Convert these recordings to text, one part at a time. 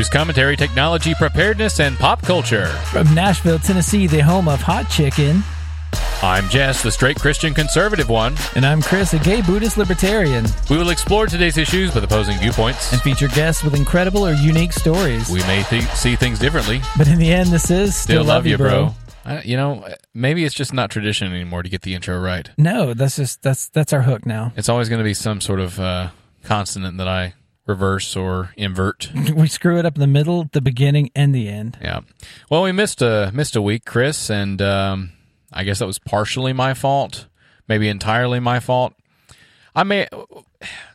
News, commentary, technology, preparedness, and pop culture. From Nashville, Tennessee, the home of hot chicken. I'm Jess, the straight Christian conservative one. And I'm Chris, a gay Buddhist libertarian. We will explore today's issues with opposing viewpoints. And feature guests with incredible or unique stories. We may th- see things differently. But in the end, this is Still, Love, You, Bro. I, you know, maybe it's just not tradition anymore to get the intro right. No, that's just that's that's our hook now. It's always going to be some sort of uh, consonant that I reverse or invert. we screw it up in the middle, the beginning, and the end. Yeah. Well, we missed a missed a week, Chris, and um, I guess that was partially my fault, maybe entirely my fault. I may,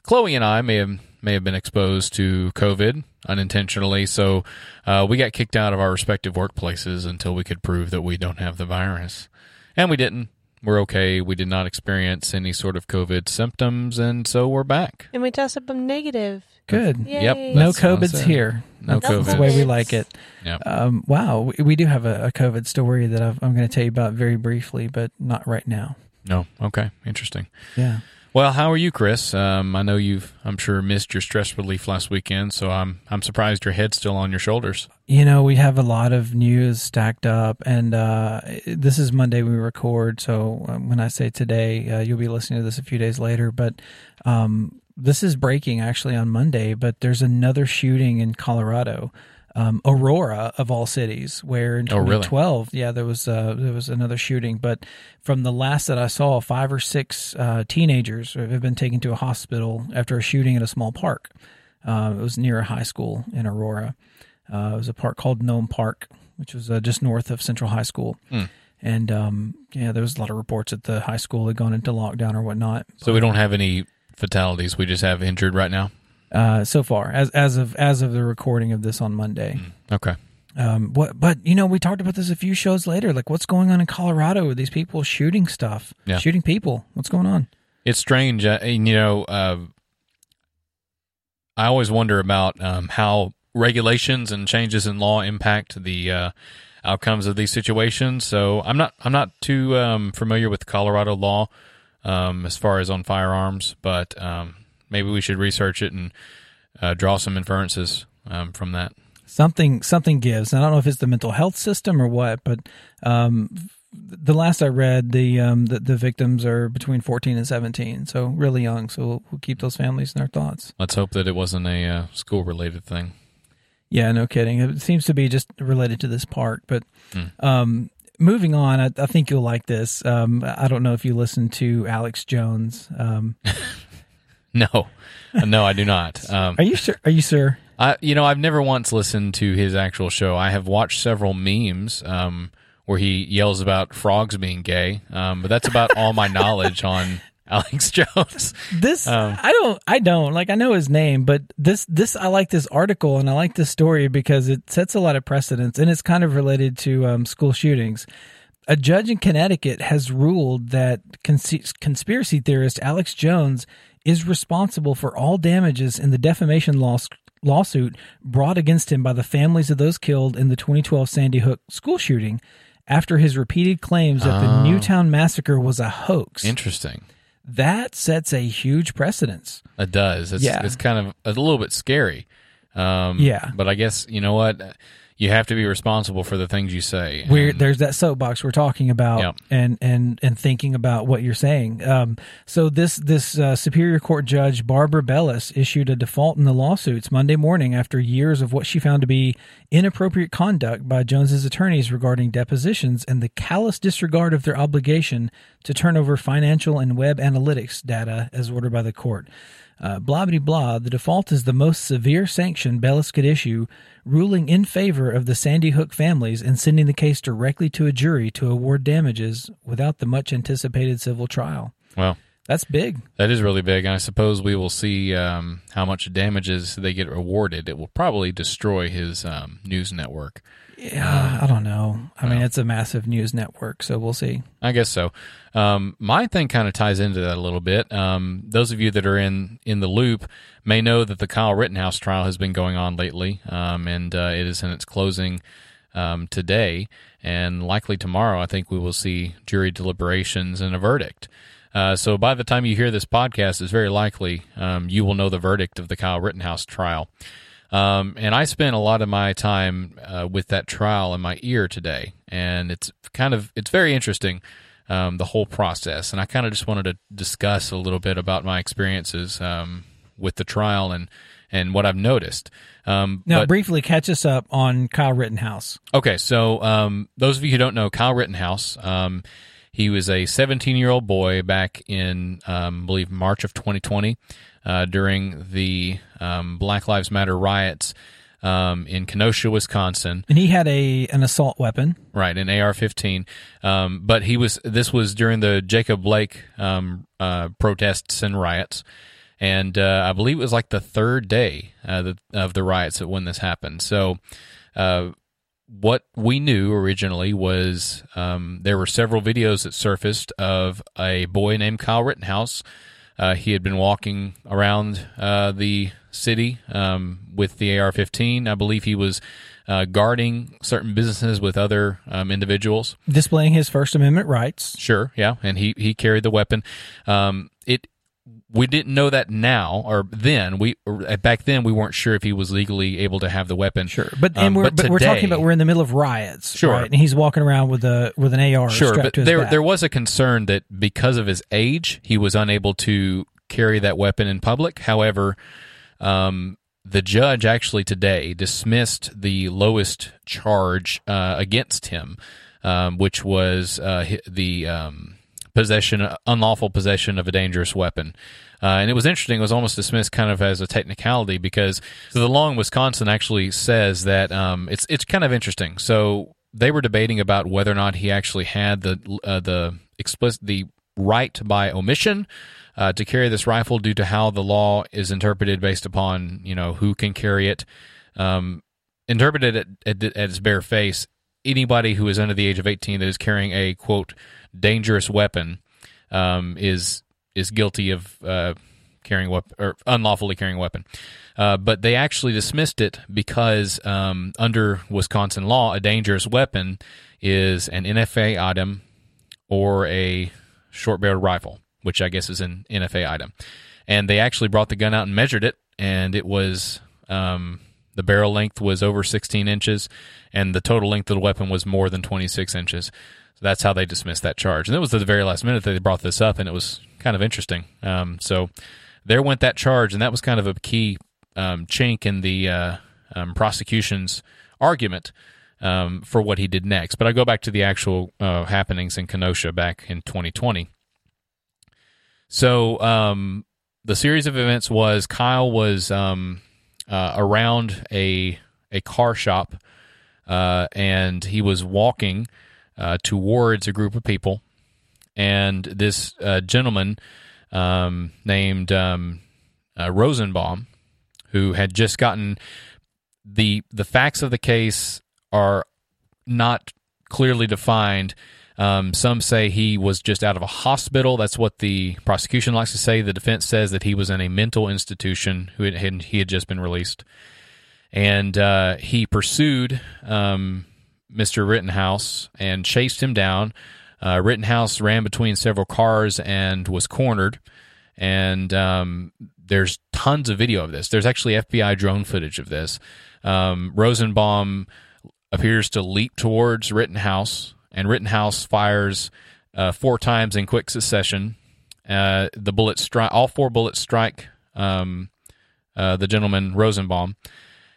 Chloe and I may have may have been exposed to COVID unintentionally, so uh, we got kicked out of our respective workplaces until we could prove that we don't have the virus, and we didn't. We're okay. We did not experience any sort of COVID symptoms, and so we're back. And we tested them negative. Good. Yay. Yep. No that's what COVID's here. No That's COVID. the way we like it. Yep. Um, wow, we, we do have a, a COVID story that I've, I'm going to tell you about very briefly, but not right now. No. Okay. Interesting. Yeah. Well, how are you, Chris? Um, I know you've, I'm sure, missed your stress relief last weekend, so I'm, I'm surprised your head's still on your shoulders. You know, we have a lot of news stacked up, and uh, this is Monday we record. So um, when I say today, uh, you'll be listening to this a few days later. But um, this is breaking actually on Monday. But there's another shooting in Colorado, um, Aurora of all cities, where in Oh, really? 2012, yeah, there was uh, there was another shooting. But from the last that I saw, five or six uh, teenagers have been taken to a hospital after a shooting at a small park. Uh, it was near a high school in Aurora. Uh, it was a park called Nome Park, which was uh, just north of Central High School. Hmm. And um, yeah, there was a lot of reports that the high school had gone into lockdown or whatnot. So we don't have any fatalities. We just have injured right now. Uh, so far, as as of as of the recording of this on Monday. Okay. Um, what? But you know, we talked about this a few shows later. Like, what's going on in Colorado with these people shooting stuff, Yeah. shooting people? What's going on? It's strange. Uh, and, you know, uh, I always wonder about um, how regulations and changes in law impact the uh, outcomes of these situations. So I'm not I'm not too um, familiar with Colorado law um, as far as on firearms, but um, maybe we should research it and uh, draw some inferences um, from that. something something gives. And I don't know if it's the mental health system or what, but um, the last I read, the, um, the the victims are between fourteen and seventeen, so really young. So we'll, we'll keep those families in our thoughts. Let's hope that it wasn't a uh, school related thing. Yeah, no kidding. It seems to be just related to this park, but. Hmm. Um, Moving on, I, I think you'll like this. Um, I don't know if you listen to Alex Jones. Um, No, no, I do not. Um, are you sure? Are you sure? I, you know, I've never once listened to his actual show. I have watched several memes um, where he yells about frogs being gay, um, but that's about all my knowledge on Alex Jones. This Um, I don't I don't like I know his name, but this this I like this article and I like this story because it sets a lot of precedents and it's kind of related to um, school shootings. A judge in Connecticut has ruled that cons- conspiracy theorist Alex Jones is responsible for all damages in the defamation laws lawsuit brought against him by the families of those killed in the 2012 Sandy Hook school shooting after his repeated claims that the Oh. Newtown massacre was a hoax Interesting. That sets a huge precedence. It does. It's, Yeah. it's kind of a little bit scary. Um, Yeah. But I guess, you know what? You have to be responsible for the things you say. Where And- there's that soapbox we're talking about, Yep. and and and thinking about what you're saying. Um, so this this uh, Superior Court judge Barbara Bellis issued a default in the lawsuits Monday morning after years of what she found to be inappropriate conduct by Jones's attorneys regarding depositions and the callous disregard of their obligation to turn over financial and web analytics data as ordered by the court. Uh, blah blah blah. The default is the most severe sanction Bellis could issue, ruling in favor of the Sandy Hook families and sending the case directly to a jury to award damages without the much anticipated civil trial. well, That's big. that is really big. And I suppose we will see um, how much damages they get awarded. It will probably destroy his um, news network. Yeah, I don't know. I mean, it's a massive news network, so we'll see. I guess so. Um, my thing kind of ties into that a little bit. Um, those of you that are in in the loop may know that the Kyle Rittenhouse trial has been going on lately, um, and uh, it is in its closing um, today, and likely tomorrow. I think we will see jury deliberations and a verdict. Uh, so by the time you hear this podcast, it's very likely um, you will know the verdict of the Kyle Rittenhouse trial. Um, and I spent a lot of my time uh, with that trial in my ear today, and it's kind of it's very interesting um, the whole process. And I kind of just wanted to discuss a little bit about my experiences um, with the trial and and what I've noticed. Um, Now, but- briefly catch us up on Kyle Rittenhouse. Okay, so um, those of you who don't know, Kyle Rittenhouse, um, he was a 17 year old boy back in, um, I believe, March of 2020 uh, during the um, Black Lives Matter riots um, in Kenosha, Wisconsin. And he had a an assault weapon. Right, an AR-15. Um, but he was. This was during the Jacob Blake um, uh, protests and riots, and uh, I believe it was like the third day uh, the, of the riots when this happened. So, uh, what we knew originally was um, there were several videos that surfaced of a boy named Kyle Rittenhouse. Uh, he had been walking around uh, the city um, with the AR-15. I believe he was uh, guarding certain businesses with other um, individuals. displaying his First Amendment rights. Sure, yeah, and he he carried the weapon. Um, it we didn't know that now or then. We or back then we weren't sure if he was legally able to have the weapon. Sure, but Um, and we're but, we're talking about we're in the middle of riots, Sure. right? And he's walking around with a with an AR sure, strapped but to his there back. there was a concern that because of his age, he was unable to carry that weapon in public. However, um, the judge actually today dismissed the lowest charge uh, against him, um, which was uh, the um, possession, unlawful possession of a dangerous weapon. Uh, and it was interesting. It was almost dismissed kind of as a technicality because the in Wisconsin actually says that um, it's it's kind of interesting. So they were debating about whether or not he actually had the uh, the explicit the right by omission uh, to carry this rifle due to how the law is interpreted based upon you know who can carry it. Um, interpreted at, at, at its bare face, anybody who is under the age of 18 that is carrying a quote dangerous weapon um, is is guilty of uh, carrying weapon or unlawfully carrying a weapon. Uh, but they actually dismissed it because um, under Wisconsin law, a dangerous weapon is an NFA item or a short barreled rifle, which I guess is an NFA item. And they actually brought the gun out and measured it, and it was um, the barrel length was over 16 inches, and the total length of the weapon was more than 26 inches. So that's how they dismissed that charge. And it was the very last minute that they brought this up, and it was kind of interesting. Um, so there went that charge, and that was kind of a key um, chink in the uh, um, prosecution's argument um, for what he did next. But I go back to the actual uh, happenings in Kenosha back in 2020. So um, the series of events was Kyle was um, uh, around a a car shop, uh, and he was walking uh, towards a group of people, and this uh, gentleman um, named um, uh, Rosenbaum, who had just gotten the the facts of the case are not clearly defined. Um, some say he was just out of a hospital. That's what the prosecution likes to say. The defense says that he was in a mental institution. Who had, he had just been released, and uh, he pursued um, Mr. Rittenhouse and chased him down. Uh, Rittenhouse ran between several cars and was cornered. And um, there's tons of video of this. There's actually FBI drone footage of this. Um, Rosenbaum appears to leap towards Rittenhouse, and Rittenhouse fires uh, four times in quick succession. Uh, the bullets strike. All four bullets strike um, uh, the gentleman Rosenbaum,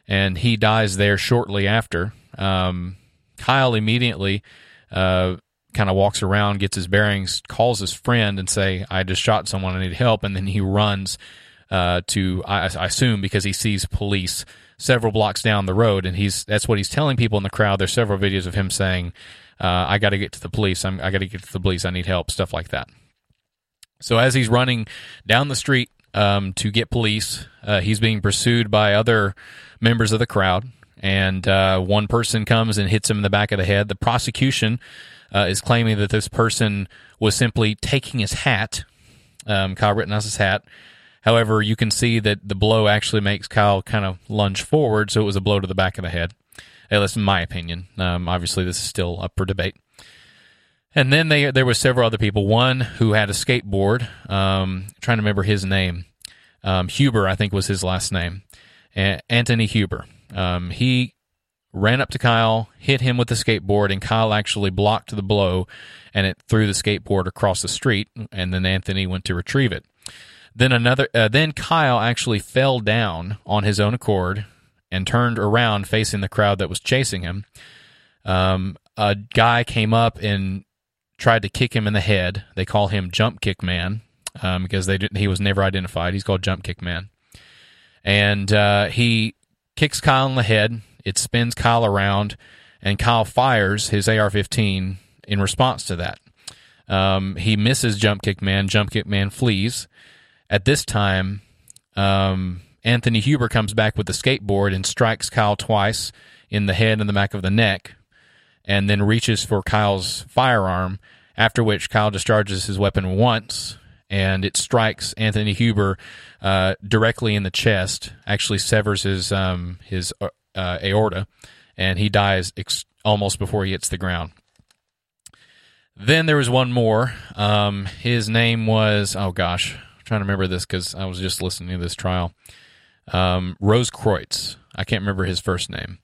and he dies there shortly after. Um, Kyle immediately uh, kind of walks around, gets his bearings, calls his friend, and say, "I just shot someone. I need help." And then he runs uh, to, I, I assume, because he sees police several blocks down the road, and he's that's what he's telling people in the crowd. There's several videos of him saying, uh, "I got to get to the police. I'm, I got to get to the police. I need help." Stuff like that. So as he's running down the street um, to get police, uh, he's being pursued by other members of the crowd, and uh, one person comes and hits him in the back of the head. The prosecution uh, is claiming that this person was simply taking his hat, um, Kyle Rittenhouse's hat. However, you can see that the blow actually makes Kyle kind of lunge forward, so it was a blow to the back of the head. At least in my opinion. Um, obviously, this is still up for debate. And then they, there were several other people. One who had a skateboard. Um, trying to remember his name. Um, Huber, I think, was his last name. Anthony Huber. Um, he ran up to Kyle, hit him with the skateboard, and Kyle actually blocked the blow, and it threw the skateboard across the street. And then Anthony went to retrieve it. Then another, uh, then Kyle actually fell down on his own accord and turned around facing the crowd that was chasing him. Um, a guy came up and tried to kick him in the head. They call him Jump Kick Man um, because they didn't, he was never identified. He's called Jump Kick Man, and uh, he kicks Kyle in the head. It spins Kyle around, and Kyle fires his AR-15 in response to that. Um, he misses Jump Kick Man. Jump Kick Man flees. At this time, um, Anthony Huber comes back with the skateboard and strikes Kyle twice in the head and the back of the neck, and then reaches for Kyle's firearm. After which, Kyle discharges his weapon once, and it strikes Anthony Huber uh, directly in the chest. Actually, severs his um, his uh, aorta, and he dies ex- almost before he hits the ground. Then there was one more. Um, his name was oh gosh, I'm trying to remember this because I was just listening to this trial. Um, Grosskreutz. I can't remember his first name.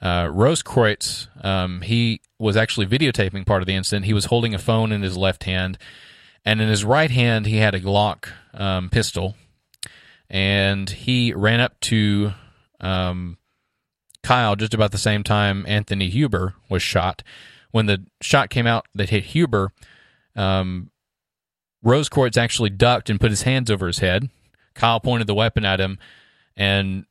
Uh, Grosskreutz. Um, he was actually videotaping part of the incident. He was holding a phone in his left hand, and in his right hand he had a Glock um, pistol. And he ran up to um, Kyle just about the same time Anthony Huber was shot. When the shot came out that hit Huber, um, Grosskreutz actually ducked and put his hands over his head. Kyle pointed the weapon at him and,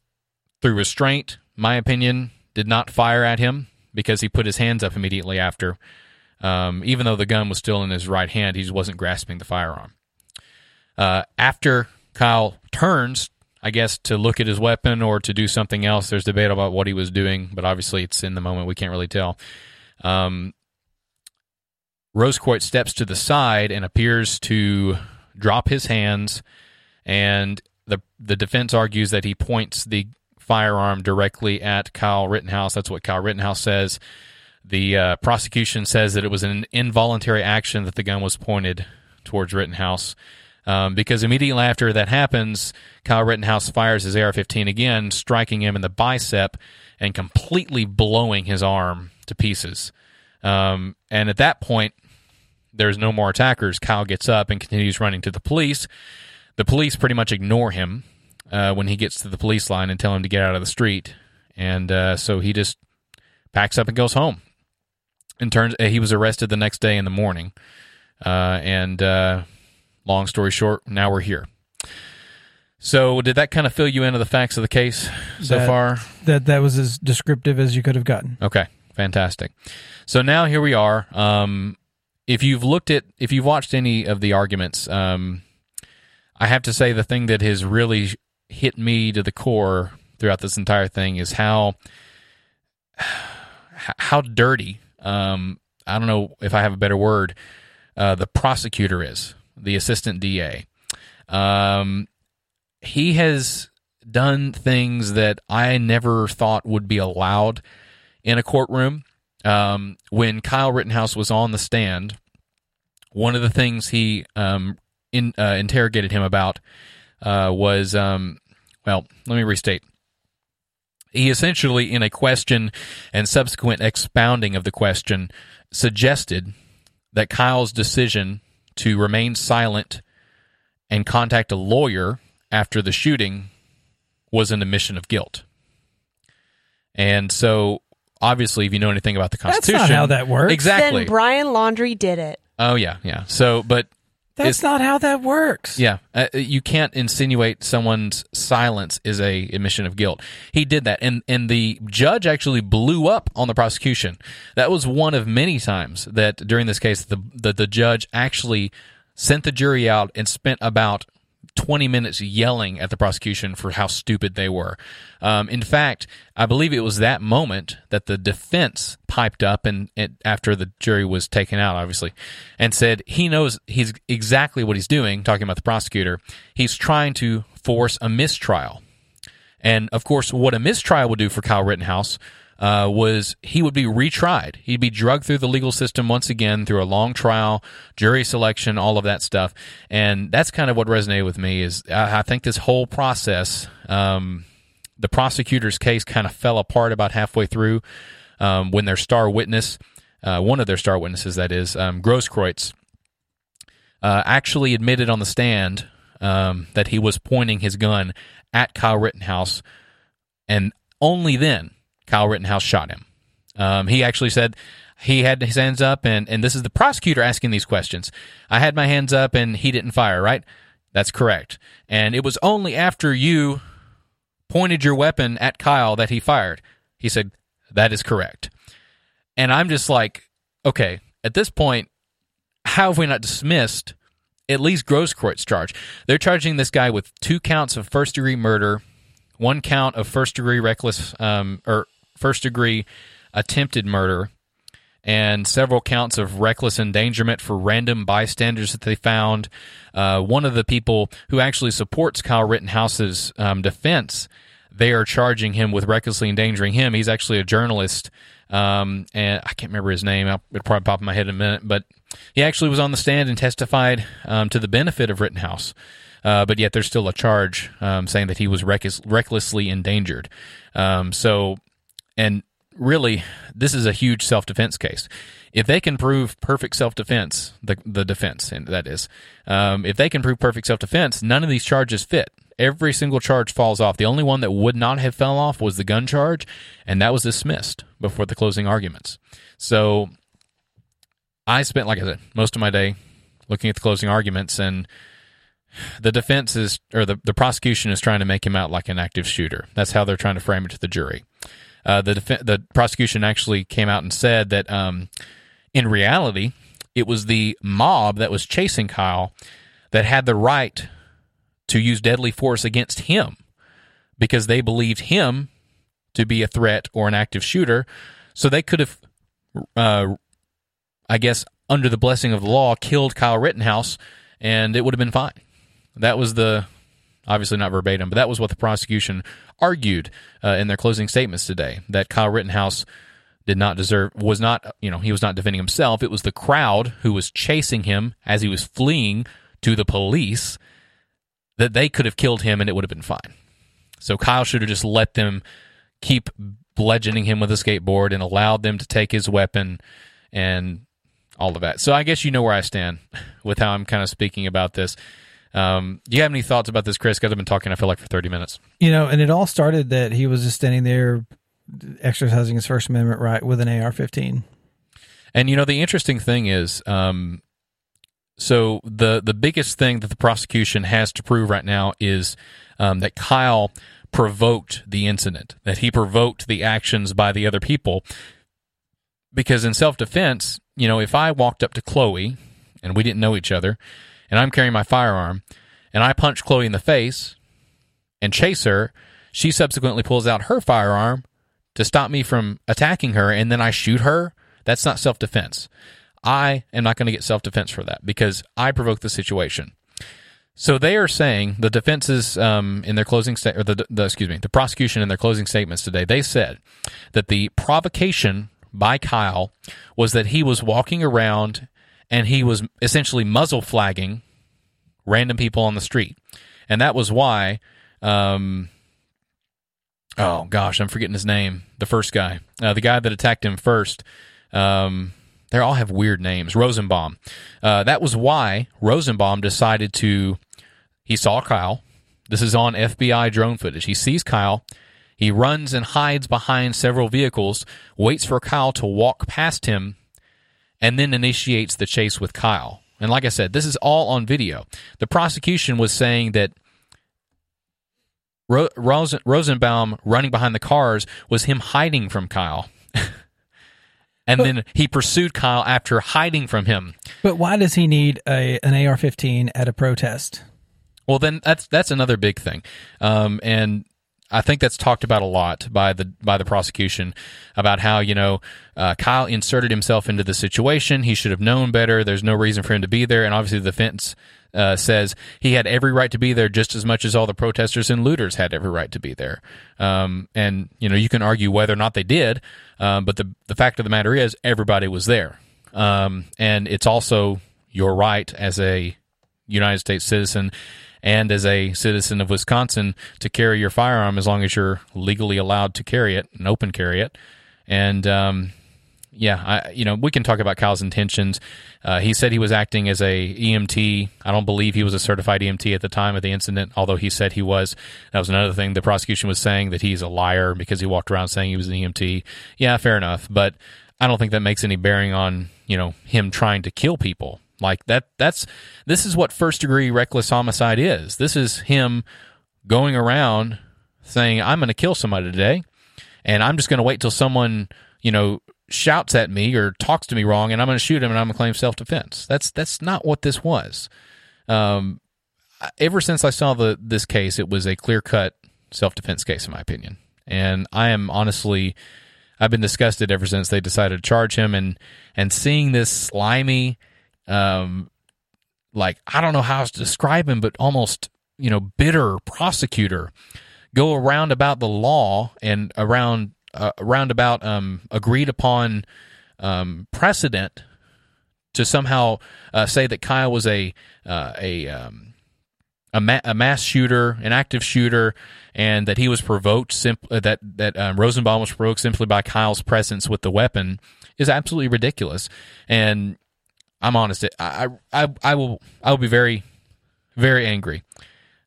through restraint, my opinion, did not fire at him because he put his hands up immediately after. Um, even though the gun was still in his right hand, he wasn't grasping the firearm. Uh, after Kyle turns, I guess, to look at his weapon or to do something else, there's debate about what he was doing, but obviously it's in the moment. We can't really tell. Um, Grosskreutz steps to the side and appears to drop his hands, and the the defense argues that he points the firearm directly at Kyle Rittenhouse. That's what Kyle Rittenhouse says. The uh, prosecution says that it was an involuntary action that the gun was pointed towards Rittenhouse. Um, because immediately after that happens, Kyle Rittenhouse fires his AR 15 again, striking him in the bicep and completely blowing his arm to pieces. Um, and at that point, there's no more attackers. Kyle gets up and continues running to the police. The police pretty much ignore him uh, when he gets to the police line and tell him to get out of the street. And uh, so he just packs up and goes home. And turns, he was arrested the next day in the morning. Uh, and uh, long story short, now we're here. So, did that kind of fill you into the facts of the case so That- far? That that was as descriptive as you could have gotten. Okay, fantastic. So now here we are. Um, if you've looked at, if you've watched any of the arguments, um, I have to say the thing that has really hit me to the core throughout this entire thing is how how dirty. Um, I don't know if I have a better word. Uh, the prosecutor is the assistant DA. Um, he has done things that I never thought would be allowed in a courtroom. Um, when Kyle Rittenhouse was on the stand, one of the things he um, in, uh, interrogated him about uh, was, um, well, let me restate. He essentially, in a question and subsequent expounding of the question, suggested that Kyle's decision to remain silent and contact a lawyer after the shooting was an admission of guilt. And so, obviously, if you know anything about the That's Constitution, not how that works. Exactly. Then Brian Laundrie did it. oh yeah, yeah. So, but That's It's- not how that works. yeah, uh, you can't insinuate someone's silence is a admission of guilt. He did that, and and the judge actually blew up on the prosecution. That was one of many times that during this case, the the, the judge actually sent the jury out and spent about 20 minutes yelling at the prosecution for how stupid they were. Um, in fact, I believe it was that moment that the defense piped up and, and after the jury was taken out, obviously, and said he knows he's exactly what he's doing. Talking about the prosecutor, he's trying to force a mistrial. And of course, what a mistrial would do for Kyle Rittenhouse uh, was he would be retried. He'd be drugged through the legal system once again through a long trial, jury selection, all of that stuff. And that's kind of what resonated with me is I, I think this whole process, um, the prosecutor's case kind of fell apart about halfway through um, when their star witness, uh, one of their star witnesses, that is, um, Grosskreutz, uh, actually admitted on the stand um, that he was pointing his gun at Kyle Rittenhouse, and only then Kyle Rittenhouse shot him. Um, he actually said he had his hands up, and, and this is the prosecutor asking these questions. I had my hands up, and he didn't fire, right? That's correct. And it was only after you pointed your weapon at Kyle that he fired. He said, That is correct. And I'm just like, okay, at this point, how have we not dismissed at least Grosskreutz charge? They're charging this guy with two counts of first degree murder, one count of first degree reckless um, or first degree attempted murder, and several counts of reckless endangerment for random bystanders that they found. Uh, one of the people who actually supports Kyle Rittenhouse's um, defense, they are charging him with recklessly endangering him. He's actually a journalist, um, and I can't remember his name. It'll probably pop in my head in a minute, but he actually was on the stand and testified um, to the benefit of Rittenhouse. Uh, but yet there's still a charge um, saying that he was reckless, recklessly endangered. Um, so, and really, this is a huge self defense case. If they can prove perfect self defense, the the defense, and that is, um, if they can prove perfect self defense, none of these charges fit. Every single charge falls off. The only one that would not have fell off was the gun charge, and that was dismissed before the closing arguments. So, I spent, like I said, most of my day looking at the closing arguments, and the defense is, or the, the prosecution is trying to make him out like an active shooter. That's how they're trying to frame it to the jury. Uh, the def- the prosecution actually came out and said that um, in reality, it was the mob that was chasing Kyle that had the right to use deadly force against him because they believed him to be a threat or an active shooter. So they could have, uh, I guess, under the blessing of the law, killed Kyle Rittenhouse, and it would have been fine. That was the obviously not verbatim, but that was what the prosecution argued uh, in their closing statements today that Kyle Rittenhouse did not deserve was not you know he was not defending himself. It was the crowd who was chasing him as he was fleeing to the police that they could have killed him and it would have been fine. So Kyle should have just let them keep bludgeoning him with a skateboard and allowed them to take his weapon and all of that. So I guess you know where I stand with how I'm kind of speaking about this um, do you have any thoughts about this, Chris? Because I've been talking, I feel like, for 30 minutes. You know, and it all started that he was just standing there exercising his First Amendment right with an AR 15. And, you know, the interesting thing is, um, so the, the biggest thing that the prosecution has to prove right now is um, that Kyle provoked the incident, that he provoked the actions by the other people. Because in self defense, you know, if I walked up to Chloe and we didn't know each other, and I'm carrying my firearm, and I punch Chloe in the face and chase her, she subsequently pulls out her firearm to stop me from attacking her, and then I shoot her. That's not self defense. I am not going to get self defense for that because I provoked the situation. So they are saying the defenses um, in their closing state, or the, the excuse me, the prosecution in their closing statements today. They said that the provocation by Kyle was that he was walking around and he was essentially muzzle flagging random people on the street, and that was why. Um, oh gosh, I'm forgetting his name. The first guy, uh, the guy that attacked him first. Um, they all have weird names. Rosenbaum. Uh, that was why Rosenbaum decided to. He saw Kyle. This is on FBI drone footage. He sees Kyle. He runs and hides behind several vehicles, waits for Kyle to walk past him, and then initiates the chase with Kyle. And like I said, this is all on video. The prosecution was saying that Ro- Rosen- Rosenbaum running behind the cars was him hiding from Kyle. and then he pursued Kyle after hiding from him. But why does he need a an AR-15 at a protest? Well, then that's that's another big thing, um, and I think that's talked about a lot by the by the prosecution about how you know uh, Kyle inserted himself into the situation. He should have known better. There's no reason for him to be there, and obviously the defense uh, says he had every right to be there, just as much as all the protesters and looters had every right to be there. Um, and you know you can argue whether or not they did, um, but the the fact of the matter is everybody was there, um, and it's also your right as a United States citizen and as a citizen of Wisconsin to carry your firearm as long as you're legally allowed to carry it and open carry it. And um, yeah, I, you know, we can talk about Kyle's intentions. Uh, he said he was acting as a EMT. I don't believe he was a certified EMT at the time of the incident, although he said he was. That was another thing. The prosecution was saying that he's a liar because he walked around saying he was an EMT. Yeah, fair enough, but I don't think that makes any bearing on you know him trying to kill people. Like that. That's this is what first degree reckless homicide is. This is him going around saying, "I'm going to kill somebody today." and I'm just going to wait till someone you know shouts at me or talks to me wrong, and I'm going to shoot him, and I'm going to claim self defense. That's that's not what this was. Um, ever since I saw the this case, it was a clear cut self defense case, in my opinion, and I am honestly. I've been disgusted ever since they decided to charge him, and and seeing this slimy, um, like I don't know how to describe him, but almost you know bitter prosecutor go around about the law and around uh, roundabout um, agreed upon um, precedent to somehow uh, say that Kyle was a uh, a um, a, ma- a, mass shooter, an active shooter, and that he was provoked simply uh, that that um, Rosenbaum was provoked simply by Kyle's presence with the weapon is absolutely ridiculous. And I'm honest, I I I will I will be very very angry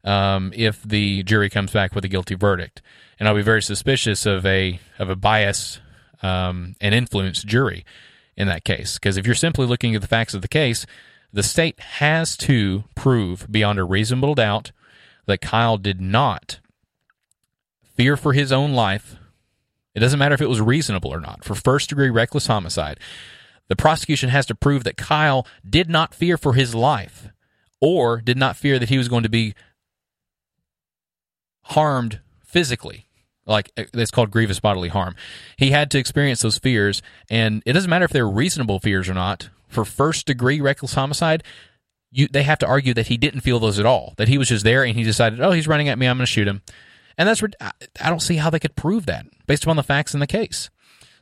um, if the jury comes back with a guilty verdict and I'll be very suspicious of a of a bias um, and influenced jury in that case. Because if you're simply looking at the facts of the case, the state has to prove beyond a reasonable doubt that Kyle did not fear for his own life. It doesn't matter if it was reasonable or not. For first degree reckless homicide, the prosecution has to prove that Kyle did not fear for his life or did not fear that he was going to be harmed physically like uh, it's called grievous bodily harm. He had to experience those fears, and it doesn't matter if they're reasonable fears or not. For first degree reckless homicide, you they have to argue that he didn't feel those at all. That he was just there and he decided, oh, he's running at me, I'm going to shoot him. And that's I don't see how they could prove that based upon the facts in the case.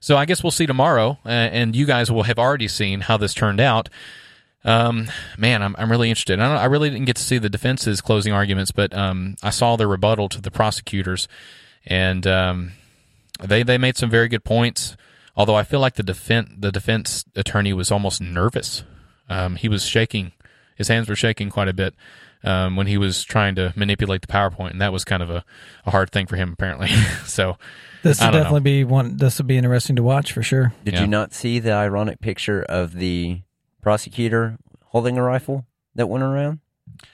So I guess we'll see tomorrow, uh, and you guys will have already seen how this turned out. Um, man, I'm I'm really interested. I, I really didn't get to see the defense's closing arguments, but um, I saw the rebuttal to the prosecutors and um, they they made some very good points. Although I feel like the defense the defense attorney was almost nervous. Um, he was shaking; his hands were shaking quite a bit um, when he was trying to manipulate the PowerPoint, and that was kind of a, a hard thing for him apparently. so this would definitely know. be one. This would be interesting to watch for sure. Did yeah. you not see the ironic picture of the prosecutor holding a rifle that went around?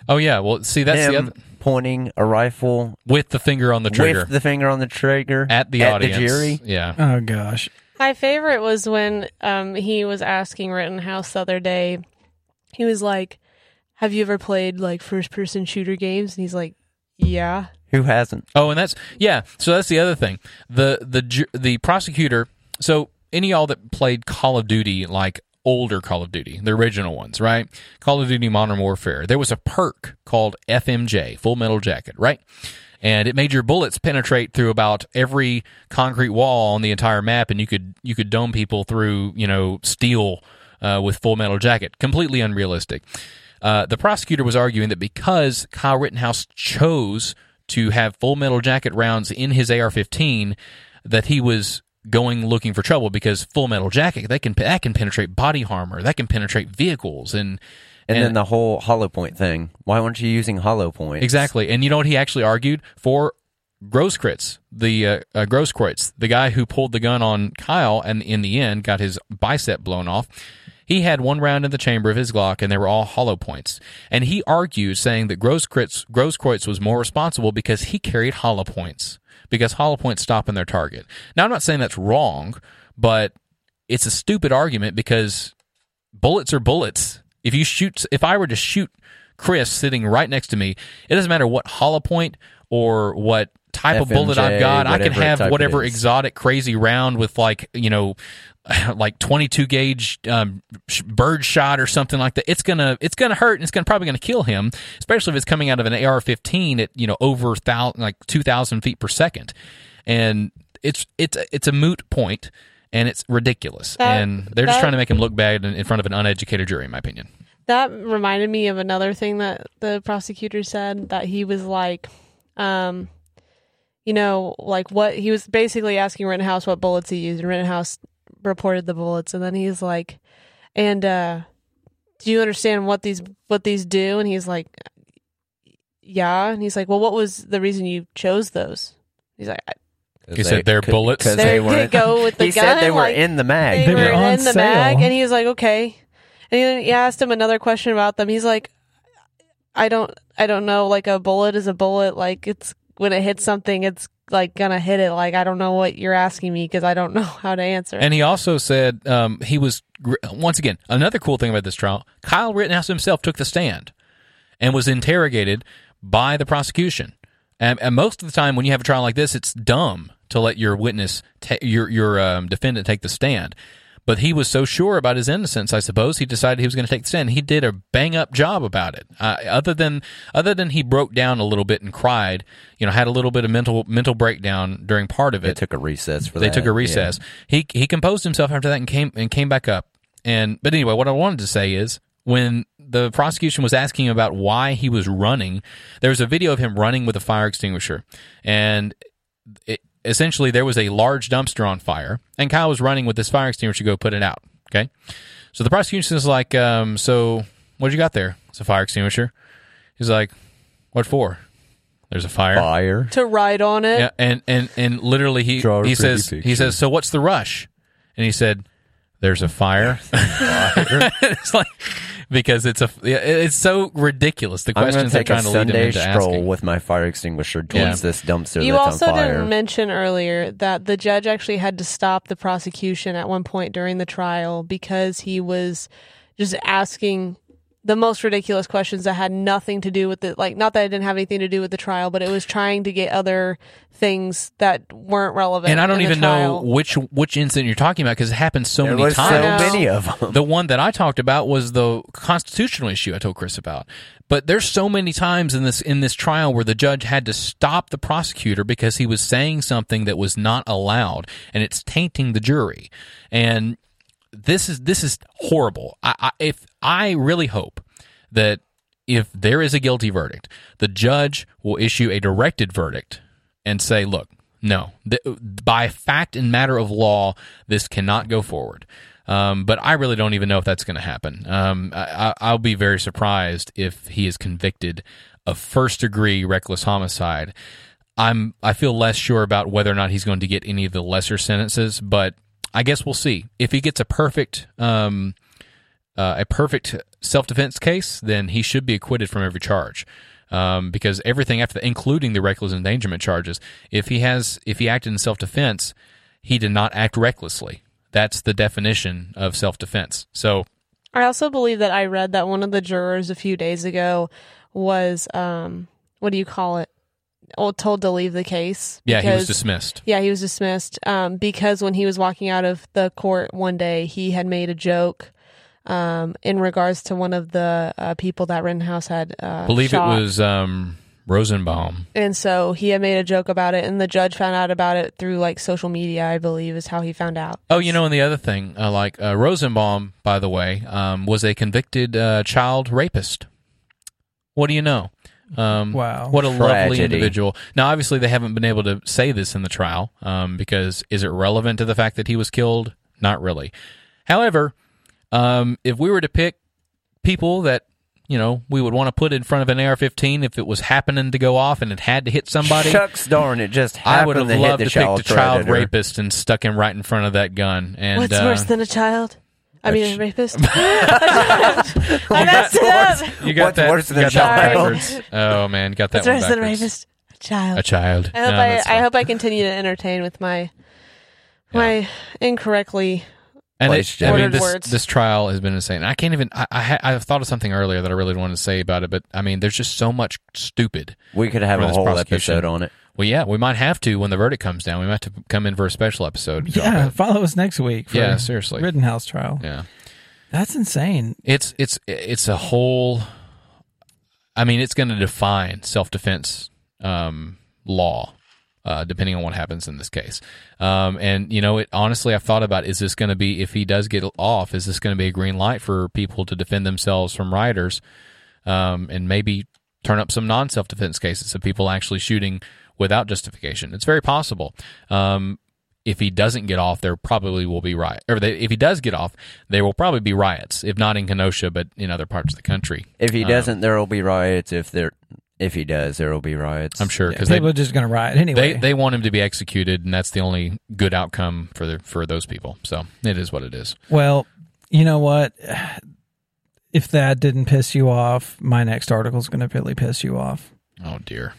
Oh yeah, well, see that's Him the other pointing a rifle with the finger on the trigger, with the finger on the trigger at the at audience. The jury. Yeah. Oh gosh. My favorite was when um, he was asking Rittenhouse the other day. He was like, "Have you ever played like first-person shooter games?" And he's like, "Yeah." Who hasn't? Oh, and that's yeah. So that's the other thing. The the the prosecutor. So any y'all that played Call of Duty like older Call of Duty, the original ones, right? Call of Duty Modern Warfare. There was a perk called FMJ, Full Metal Jacket, right? And it made your bullets penetrate through about every concrete wall on the entire map, and you could you could dome people through you know steel uh, with Full Metal Jacket. Completely unrealistic. Uh, the prosecutor was arguing that because Kyle Rittenhouse chose to have Full Metal Jacket rounds in his AR-15, that he was going looking for trouble because Full Metal Jacket that can that can penetrate body armor, that can penetrate vehicles, and and, and then the whole hollow point thing. Why weren't you using hollow points? Exactly. And you know what he actually argued for? Grosskreutz, the uh, uh, Grosskreutz, the guy who pulled the gun on Kyle and in the end got his bicep blown off. He had one round in the chamber of his Glock, and they were all hollow points. And he argued, saying that Grosskreutz, Grosskreutz was more responsible because he carried hollow points because hollow points stop in their target. Now, I'm not saying that's wrong, but it's a stupid argument because bullets are bullets. If you shoot, if I were to shoot Chris sitting right next to me, it doesn't matter what hollow point or what type FMJ, of bullet I've got. I can have whatever exotic crazy round with like you know like 22 gauge um, bird shot or something like that it's gonna it's gonna hurt and it's gonna probably gonna kill him especially if it's coming out of an ar-15 at you know over thousand like 2000 feet per second. And it's it's it's a moot point and it's ridiculous. That, and they're just trying to make him look bad in, in front of an uneducated jury in my opinion. That reminded me of another thing that the prosecutor said that he was like, um, you know, like what he was basically asking Rittenhouse what bullets he used, and Rittenhouse reported the bullets, and then he's like, and uh, do you understand what these what these do? And he's like, yeah, and he's like, well, what was the reason you chose those? He's like, He said they're bullets? because They they weren't. go with the he said they were like, in the mag. they They were were on in the sale. mag, and he was like, okay. And then he asked him another question about them. He's like, I don't, I don't know. Like a bullet is a bullet. Like it's when it hits something, it's like gonna hit it. Like I don't know what you're asking me because I don't know how to answer. And he also said um, he was once again another cool thing about this trial. Kyle Rittenhouse himself took the stand and was interrogated by the prosecution. And, and most of the time, when you have a trial like this, it's dumb to let your witness, ta- your your um, defendant, take the stand. But he was so sure about his innocence, I suppose, he decided he was going to take the stand. He did a bang up job about it. Uh, other than other than he broke down a little bit and cried, you know, had a little bit of mental mental breakdown during part of it. They took a recess for they that. took a yeah. recess. He he composed himself after that and came and came back up. And but anyway, what I wanted to say is when the prosecution was asking him about why he was running, there was a video of him running with a fire extinguisher, and it, essentially there was a large dumpster on fire, and Kyle was running with this fire extinguisher to go put it out. Okay, so the prosecution is like, um, "So what you got there? It's a fire extinguisher." He's like, "What for?" There's a fire. Fire. to ride on it. Yeah, and and and literally he Draw he pretty says he says, "So what's the rush?" And he said, "There's a fire." it's like because it's a it's so ridiculous the I'm going questions to they're take a trying to lead him Sunday into stroll asking. with my fire extinguisher towards Yeah. this dumpster You that's also on fire. didn't mention earlier that the judge actually had to stop the prosecution at one point during the trial because he was just asking the most ridiculous questions that had nothing to do with it. Like, not that it didn't have anything to do with the trial, but it was trying to get other things that weren't relevant. and I don't even know which which incident you're talking about because it happens so there many was so times. I many of them. the one that I talked about was the constitutional issue I told Chris about. But there's so many times in this in this trial where the judge had to stop the prosecutor because he was saying something that was not allowed and it's tainting the jury. And this is this is horrible. I, I if I really hope that if there is a guilty verdict, the judge will issue a directed verdict and say, "Look, no, th- by fact and matter of law, this cannot go forward." Um, but I really don't even know if that's going to happen. Um, I, I'll be very surprised if he is convicted of first degree reckless homicide. I'm I feel less sure about whether or not he's going to get any of the lesser sentences, but I guess we'll see. If he gets a perfect um, uh, a perfect self defense case, then he should be acquitted from every charge. Um, because everything after, that, including the reckless endangerment charges, if he has if he acted in self defense, he did not act recklessly. That's the definition of self defense. So I also believe that I read that one of the jurors a few days ago was, um, what do you call it? Told to leave the case. yeah, he was dismissed. Yeah, he was dismissed um, because when he was walking out of the court one day, he had made a joke um, in regards to one of the uh, people that Rittenhouse had. Uh, I believe shot. it was um, Rosenbaum. and so he had made a joke about it, and the judge found out about it through like social media. I believe is how he found out. Oh, you know, and the other thing, uh, like uh, Rosenbaum, by the way, um, was a convicted uh, child rapist. What do you know? Um, Wow. What a lovely individual. Now, obviously, they haven't been able to say this in the trial um, because is it relevant to the fact that he was killed? Not really. However, um, if we were to pick people that you know we would want to put in front of an AR-15 if it was happening to go off and it had to hit somebody, Shucks darn, it just I would have to hit loved the to pick child the child predator. rapist and stuck him right in front of that gun. And What's uh, worse than a child? I mean, a rapist. I messed it up. You got What's that, worse than you a got that child? backwards. Oh man, got that What's one worse than a backwards. rapist? A child. A child. I hope No, I, that's I fine. hope I continue to entertain with my my incorrectly. And Place it, I mean, ordered this words. this trial has been insane. I can't even. I I, ha- I thought of something earlier that I really wanted to say about it, but I mean, there's just so much stupid. We could have For a this whole prosecution. episode on it. Well, yeah, we might have to when the verdict comes down. We might have to come in for a special episode. Yeah, follow us next week. For Yeah, seriously. Rittenhouse trial. yeah. That's insane. It's it's it's a whole. I mean, it's going to define self defense um, law uh, depending on what happens in this case. Um, and you know, it honestly, I've thought about is this going to be if he does get off, is this going to be a green light for people to defend themselves from rioters, um, and maybe turn up some non self defense cases of people actually shooting without justification. It's very possible. Um, if he doesn't get off, there probably will be riot. Or they, if he does get off, there will probably be riots. If not in Kenosha, but in other parts of the country. If he Um, doesn't, there will be riots. If there, if he does, there will be riots. I'm sure Yeah, because they, people are just going to riot anyway. they they want him to be executed, and that's the only good outcome for the, for those people. So it is what it is. well, you know what? If that didn't piss you off, my next article is going to really piss you off. Oh dear.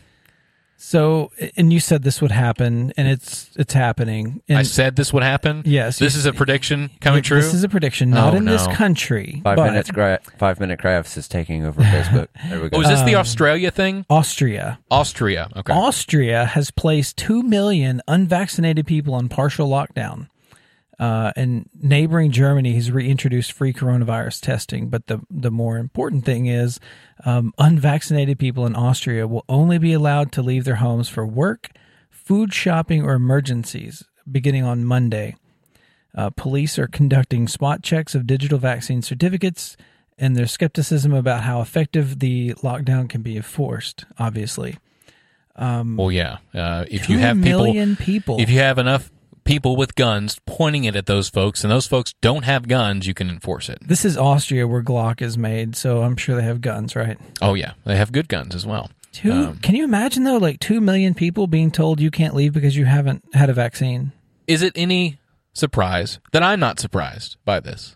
So, and you said this would happen, and it's it's happening. And I said this would happen. Yes, This you- is a prediction coming true. This is a prediction, not Oh, in this country. Five but minutes. Gra- five minute crafts is taking over Facebook. There we go. oh, is this the Um, Australia thing? Austria. Austria. Okay. Austria has placed 2 million unvaccinated people on partial lockdown. Uh, and neighboring Germany has reintroduced free coronavirus testing. But the, the more important thing is um, unvaccinated people in Austria will only be allowed to leave their homes for work, food shopping, or emergencies beginning on Monday. Uh, police are conducting spot checks of digital vaccine certificates, and there's skepticism about how effective the lockdown can be enforced, obviously. well, yeah. Uh, if you have people, people. if you have enough people with guns pointing it at those folks, and those folks don't have guns, you can enforce it. This is Austria where Glock is made, so I'm sure they have guns, right? Oh yeah, they have good guns as well. Two, Um, can you imagine though, like two million people being told you can't leave because you haven't had a vaccine? Is it any surprise that I'm not surprised by this?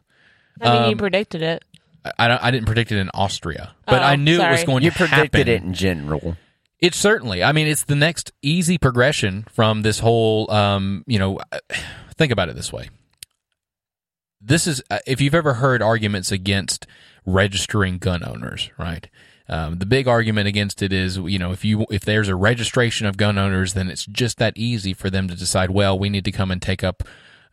I mean, you Um, predicted it. I, I, I didn't predict it in Austria, but Oh, I knew it was going you to happen. You predicted it in general. It certainly. I mean, it's the next easy progression from this whole. Um, you know, think about it this way. This is uh, if you've ever heard arguments against registering gun owners, right? Um, the big argument against it is, you know, if you if there's a registration of gun owners, then it's just that easy for them to decide. Well, we need to come and take up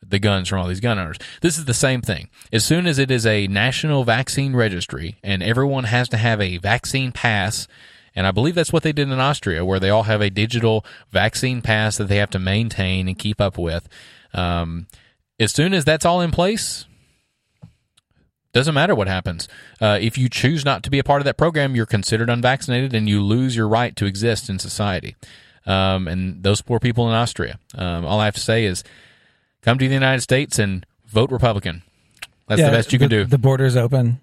the guns from all these gun owners. This is the same thing. As soon as it is a national vaccine registry and everyone has to have a vaccine pass, and I believe that's what they did in Austria, where they all have a digital vaccine pass that they have to maintain and keep up with. Um, as soon as that's all in place, doesn't matter what happens. Uh, if you choose not to be a part of that program, you're considered unvaccinated and you lose your right to exist in society. Um, and those poor people in Austria. Um, all I have to say is come to the United States and vote Republican. That's the best you can the, do. The border's open.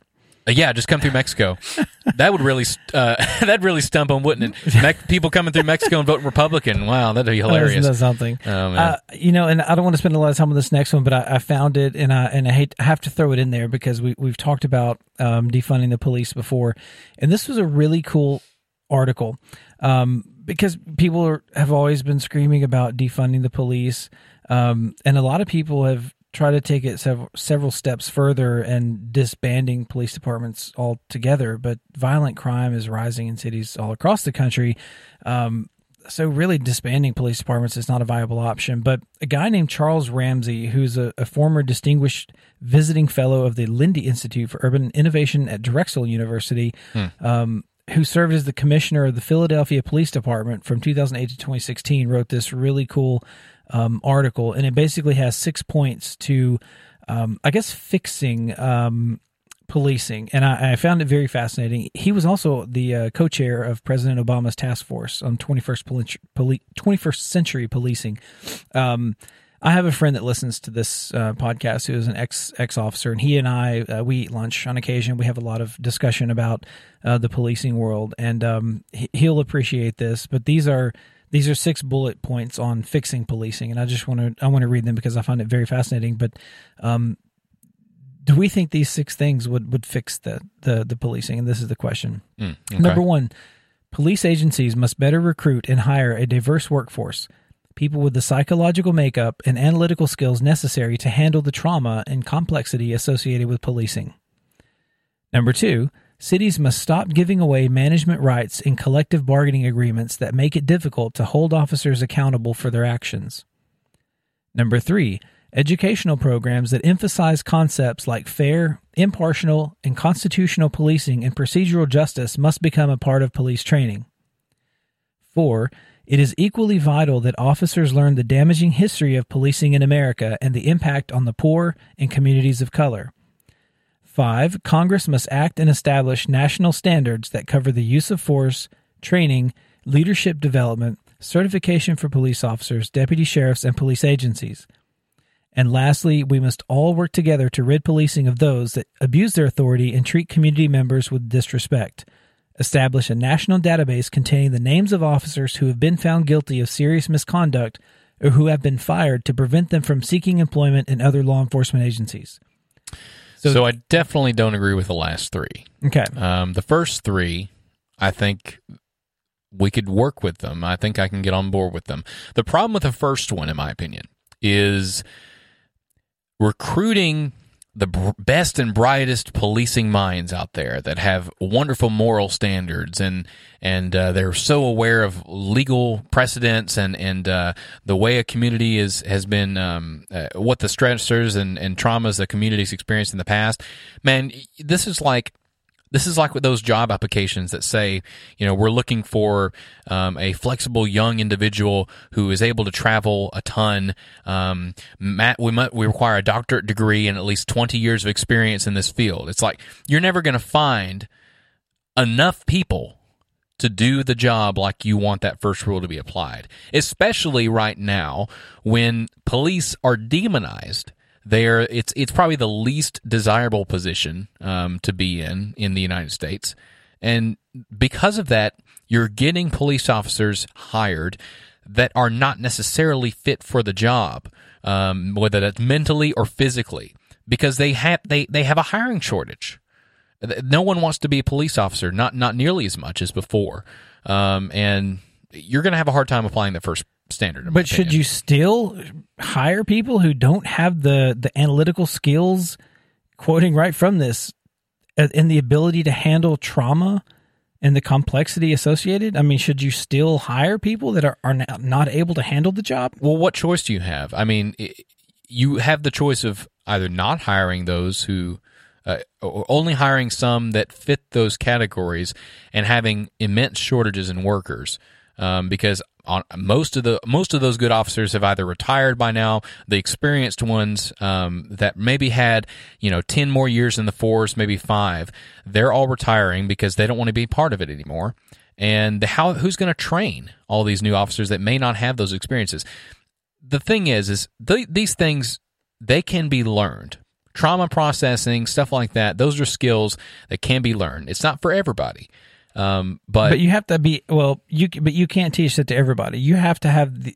Uh, yeah, just come through Mexico. that would really uh, that'd really stump them, wouldn't it? Me- people coming through Mexico and voting Republican. Wow, that'd be Oh, hilarious. isn't something? Oh. Uh, you know, and I don't want to spend a lot of time on this next one, but I, I found it, and I and I hate I have to throw it in there because we we've talked about um, defunding the police before, and this was a really cool article um, because people are, have always been screaming about defunding the police, um, and a lot of people have tried to take it several several steps further and disbanding police departments altogether. But violent crime is rising in cities all across the country. Um, so really disbanding police departments is not a viable option. But a guy named Charles Ramsey, who's a, a former distinguished visiting fellow of the Lindy Institute for Urban Innovation at Drexel University, um, who served as the commissioner of the Philadelphia Police Department from 2008 to 2016, wrote this really cool um, article, and it basically has six points to, um, I guess, fixing. Um, policing, and I, I found it very fascinating. He was also the uh, co-chair of President Obama's task force on 21st poli- poli- 21st century policing. Um, I have a friend that listens to this uh, podcast who is an ex ex officer, and he and I uh, we eat lunch on occasion. We have a lot of discussion about uh, the policing world, and um, he, he'll appreciate this. But these are these are six bullet points on fixing policing, and I just want to I want to read them because I find it very fascinating. But um, do we think these six things would, would fix the, the the policing? And this is the question. Mm, okay. Number one, police agencies must better recruit and hire a diverse workforce, people with the psychological makeup and analytical skills necessary to handle the trauma and complexity associated with policing. Number two, cities must stop giving away management rights in collective bargaining agreements that make it difficult to hold officers accountable for their actions. Number three, educational programs that emphasize concepts like fair, impartial, and constitutional policing and procedural justice must become a part of police training. Four, It is equally vital that officers learn the damaging history of policing in America and the impact on the poor and communities of color. 5. Congress must act and establish national standards that cover the use of force, training, leadership development, certification for police officers, deputy sheriffs, and police agencies. And lastly, we must all work together to rid policing of those that abuse their authority and treat community members with disrespect. Establish a national database containing the names of officers who have been found guilty of serious misconduct or who have been fired to prevent them from seeking employment in other law enforcement agencies. So, so I definitely don't agree with the last three. Okay. Um, the first three, I think we could work with them. I think I can get on board with them. The problem with the first one, in my opinion, is recruiting the best and brightest policing minds out there that have wonderful moral standards and and uh, they're so aware of legal precedents and and uh, the way a community is has been um, uh, what the stressors and, and traumas the community's experienced in the past. Man, this is like this is like with those job applications that say, you know, we're looking for um, a flexible young individual who is able to travel a ton. Um, Matt, we might, we require a doctorate degree and at least 20 years of experience in this field. It's like you're never going to find enough people to do the job like you want that first rule to be applied, especially right now when police are demonized there it's it's probably the least desirable position um, to be in in the United States, and because of that, you're getting police officers hired that are not necessarily fit for the job, um, whether that's mentally or physically, because they have they they have a hiring shortage. No one wants to be a police officer, not not nearly as much as before, um, and you're going to have a hard time applying the first standard. But should you still hire people who don't have the the analytical skills? Quoting right from this, and the ability to handle trauma and the complexity associated? I mean, should you still hire people that are, are not able to handle the job? Well, what choice do you have? I mean, you have the choice of either not hiring those who, uh, or only hiring some that fit those categories and having immense shortages in workers. Um, because on most of the most of those good officers have either retired by now. The experienced ones um, that maybe had you know ten more years in the force, maybe five, they're all retiring because they don't want to be part of it anymore. And how who's going to train all these new officers that may not have those experiences? The thing is, is th- these things they can be learned. Trauma processing, stuff like that, those are skills that can be learned. It's not for everybody. Um, but but you have to be well. You but you can't teach it to everybody. You have to have the.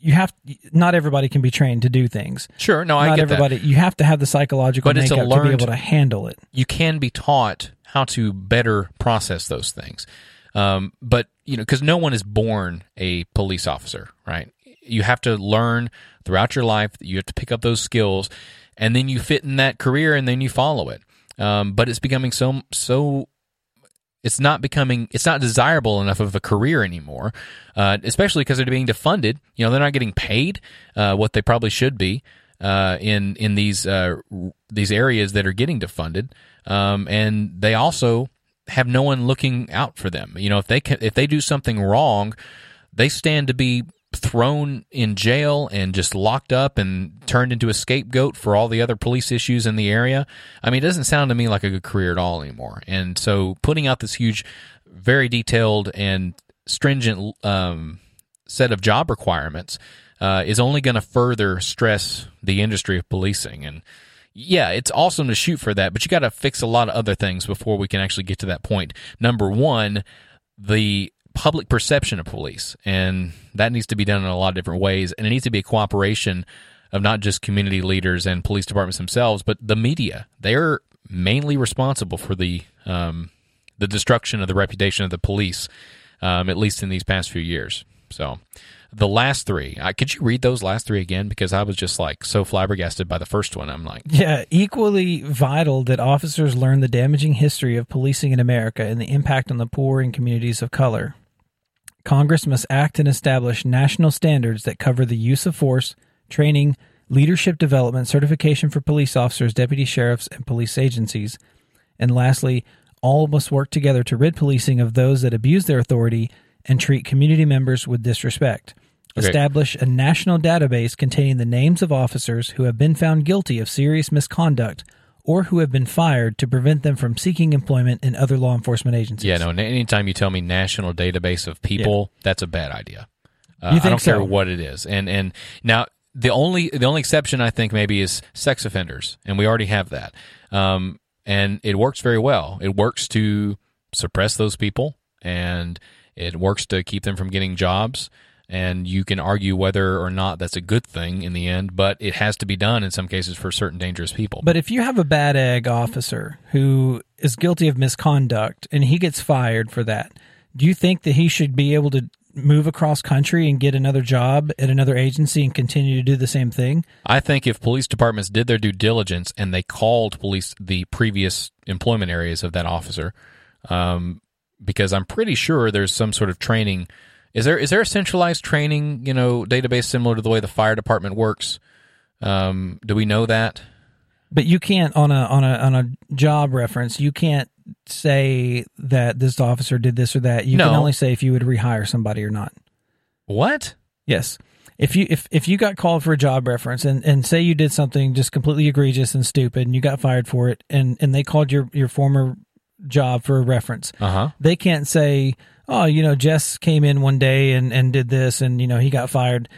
You have not everybody can be trained to do things. Sure, no, I not get everybody. that. You have to have the psychological but makeup learned, to be able to handle it. You can be taught how to better process those things. Um, but you know, because no one is born a police officer, right? You have to learn throughout your life. You have to pick up those skills, and then you fit in that career, and then you follow it. Um, but it's becoming so so it's not becoming it's not desirable enough of a career anymore uh, especially because they're being defunded. You know they're not getting paid uh, what they probably should be uh, in in these uh, these areas that are getting defunded. Um, and they also have no one looking out for them. You know if they can, if they do something wrong they stand to be thrown in jail and just locked up and turned into a scapegoat for all the other police issues in the area. I mean, it doesn't sound to me like a good career at all anymore. And so putting out this huge, very detailed and stringent um, set of job requirements uh, is only going to further stress the industry of policing. And yeah, it's awesome to shoot for that, but you got to fix a lot of other things before we can actually get to that point. Number one, the public perception of police, and that needs to be done in a lot of different ways. And it needs to be a cooperation of not just community leaders and police departments themselves, but the media. They're mainly responsible for the um, the destruction of the reputation of the police, um, at least in these past few years. So, the last three, could you read those last three again? Because I was just like so flabbergasted by the first one. I'm like, yeah, equally vital that officers learn the damaging history of policing in America and the impact on the poor and communities of color. Congress must act and establish national standards that cover the use of force, training, leadership development, certification for police officers, deputy sheriffs, and police agencies. And lastly, all must work together to rid policing of those that abuse their authority and treat community members with disrespect. Okay. Establish a national database containing the names of officers who have been found guilty of serious misconduct or who have been fired to prevent them from seeking employment in other law enforcement agencies. Yeah, no. Anytime you tell me national database of people, that's a bad idea. Uh, I don't care what it is. And and now the only the only exception I think maybe is sex offenders, and we already have that. Um, and it works very well. It works to suppress those people, and it works to keep them from getting jobs. And you can argue whether or not that's a good thing in the end, but it has to be done in some cases for certain dangerous people. But if you have a bad egg officer who is guilty of misconduct and he gets fired for that, do you think that he should be able to move across country and get another job at another agency and continue to do the same thing? I think if police departments did their due diligence and they called police the previous employment areas of that officer, um, because I'm pretty sure there's some sort of training. Is there is there a centralized training you know database similar to the way the fire department works? Um, do we know that? But you can't on a on a on a job reference, you can't say that this officer did this or that. You can only say if you would rehire somebody or not. What? Yes. If you if, if you got called for a job reference and, and say you did something just completely egregious and stupid and you got fired for it and, and they called your, your former job for a reference, Uh huh. they can't say, Oh, you know, Jess came in one day and, and did this and you know he got fired.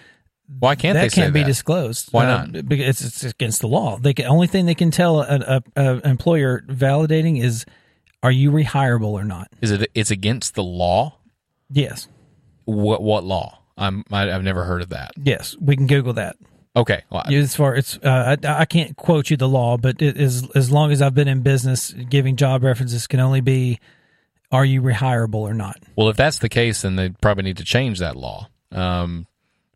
Why can't that they can't be that? disclosed. Why Uh, not? because it's, it's against the law. The only thing they can tell an a, a employer validating is are you rehireable or not? Is it? It's against the law. Yes. What what law? I'm I, I've never heard of that. Yes. We can Google that. Okay. Well, As far it's, uh, I, I can't quote you the law, but it is as long as I've been in business, giving job references can only be, are you rehireable or not? Well, if that's the case, then they probably need to change that law, um,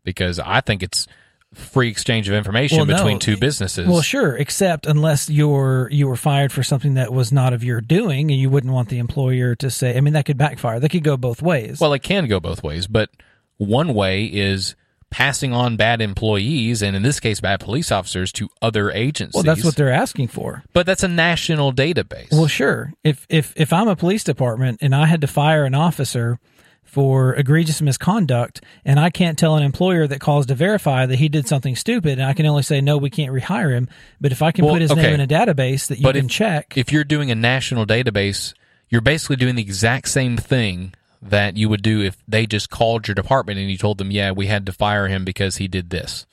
because I think it's free exchange of information Well, no. between two businesses. Well, sure, except unless you're you were fired for something that was not of your doing, and you wouldn't want the employer to say. I mean, that could backfire. That could go both ways. Well, it can go both ways, but one way is passing on bad employees, and in this case, bad police officers, to other agencies. Well, that's what they're asking for. But that's a national database. Well, sure. If if if I'm a police department and I had to fire an officer for egregious misconduct, and I can't tell an employer that calls to verify that he did something stupid, and I can only say no, we can't rehire him. But if I can Well, put his okay. name in a database that you But can if- check, if you're doing a national database, you're basically doing the exact same thing that you would do if they just called your department and you told them, "Yeah, we had to fire him because he did this."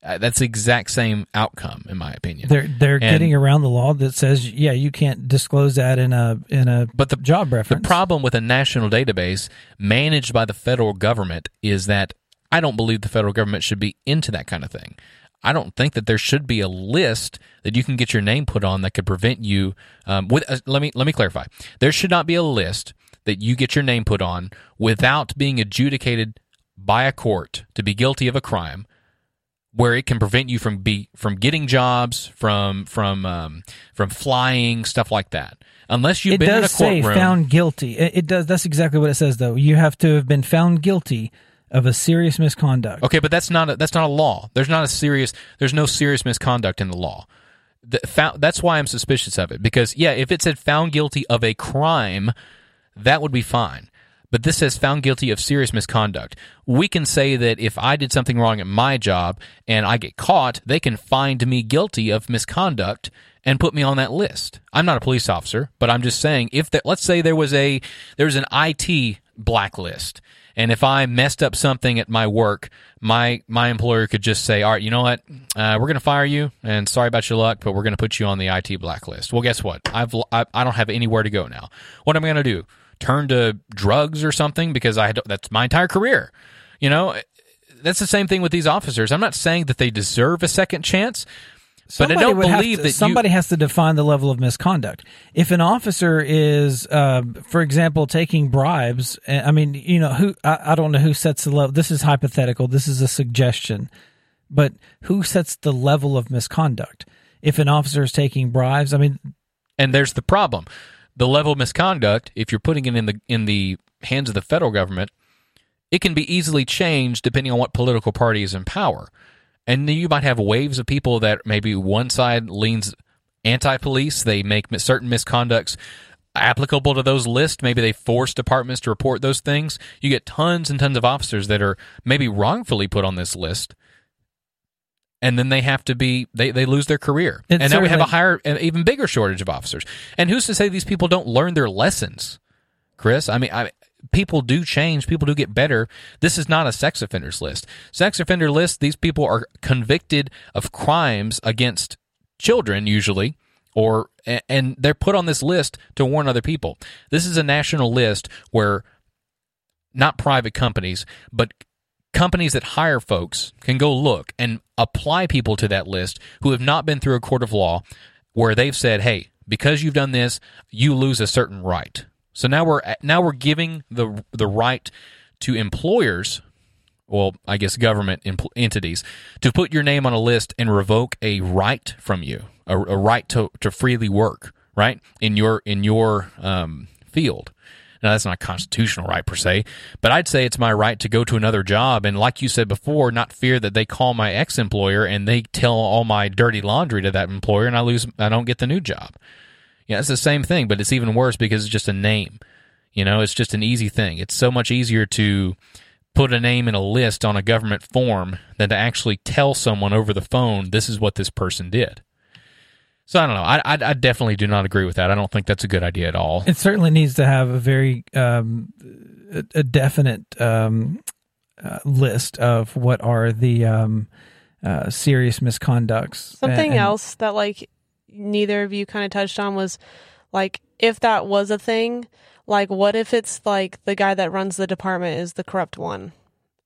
Uh, that's the exact same outcome, in my opinion. they're they're And- getting around the law that says yeah, you can't disclose that in a in a But the job reference. The problem with a national database managed by the federal government is that I don't believe the federal government should be into that kind of thing. I don't think that there should be a list that you can get your name put on that could prevent you. Um, with uh, let me let me clarify. There should not be a list that you get your name put on without being adjudicated by a court to be guilty of a crime, where it can prevent you from be from getting jobs, from from um, from flying, stuff like that. Unless you've it been in a does say courtroom. found guilty. It, it does. That's exactly what it says, though. You have to have been found guilty of a serious misconduct. Okay, but that's not a, that's not a law. There's not a serious. There's no serious misconduct in the law. The, found, that's why I'm suspicious of it because yeah, if it said found guilty of a crime, that would be fine. But this says found guilty of serious misconduct. We can say that if I did something wrong at my job and I get caught, they can find me guilty of misconduct and put me on that list. I'm not a police officer, but I'm just saying if that let's say there was a there's an IT blacklist and if I messed up something at my work, my my employer could just say, "All right, you know what? Uh, we're going to fire you, and sorry about your luck, but we're going to put you on the IT blacklist." Well, guess what? I've I, I don't have anywhere to go now. What am I going to do? Turn to drugs or something because I had, that's my entire career. You know, that's the same thing with these officers. I'm not saying that they deserve a second chance, but I don't believe to- that somebody has to define the level of misconduct. If an officer is, uh, for example, taking bribes, uh, I mean, you know, who I, I don't know who sets the level. This is hypothetical. This is a suggestion, but who sets the level of misconduct? If an officer is taking bribes, I mean, And there's the problem. The level of misconduct, if you're putting it in the in the hands of the federal government, it can be easily changed depending on what political party is in power. And then you might have waves of people that maybe one side leans anti-police, they make certain misconducts applicable to those lists. Maybe they force departments to report those things. You get tons and tons of officers that are maybe wrongfully put on this list. And then they have to be they, they lose their career, and now we have a higher, an even bigger shortage of officers. And who's to say these people don't learn their lessons, Chris? I mean, I, people do change, people do get better. This is not a sex offenders list. Sex offender list. These people are convicted of crimes against children, usually, or and they're put on this list to warn other people. This is a national list where not private companies, but companies that hire folks can go look and apply people to that list who have not been through a court of law where they've said, "Hey, because you've done this, you lose a certain right." So now we're now we're giving the the right to employers well, I guess government entities to put your name on a list and revoke a right from you, a, a right to, to freely work, right in your in your um, field. Now that's not a constitutional right per se, but I'd say it's my right to go to another job and, like you said before, not fear that they call my ex employer and they tell all my dirty laundry to that employer and I lose, I don't get the new job. Yeah, it's the same thing, but it's even worse because it's just a name. You know, it's just an easy thing. It's so much easier to put a name in a list on a government form than to actually tell someone over the phone this is what this person did. So I don't know. I, I, I definitely do not agree with that. I don't think that's a good idea at all. It certainly needs to have a very um, a, a definite um, uh, list of what are the um, uh, serious misconducts. Something And- and- else that like neither of you kind of touched on was like if that was a thing, like what if it's like the guy that runs the department is the corrupt one,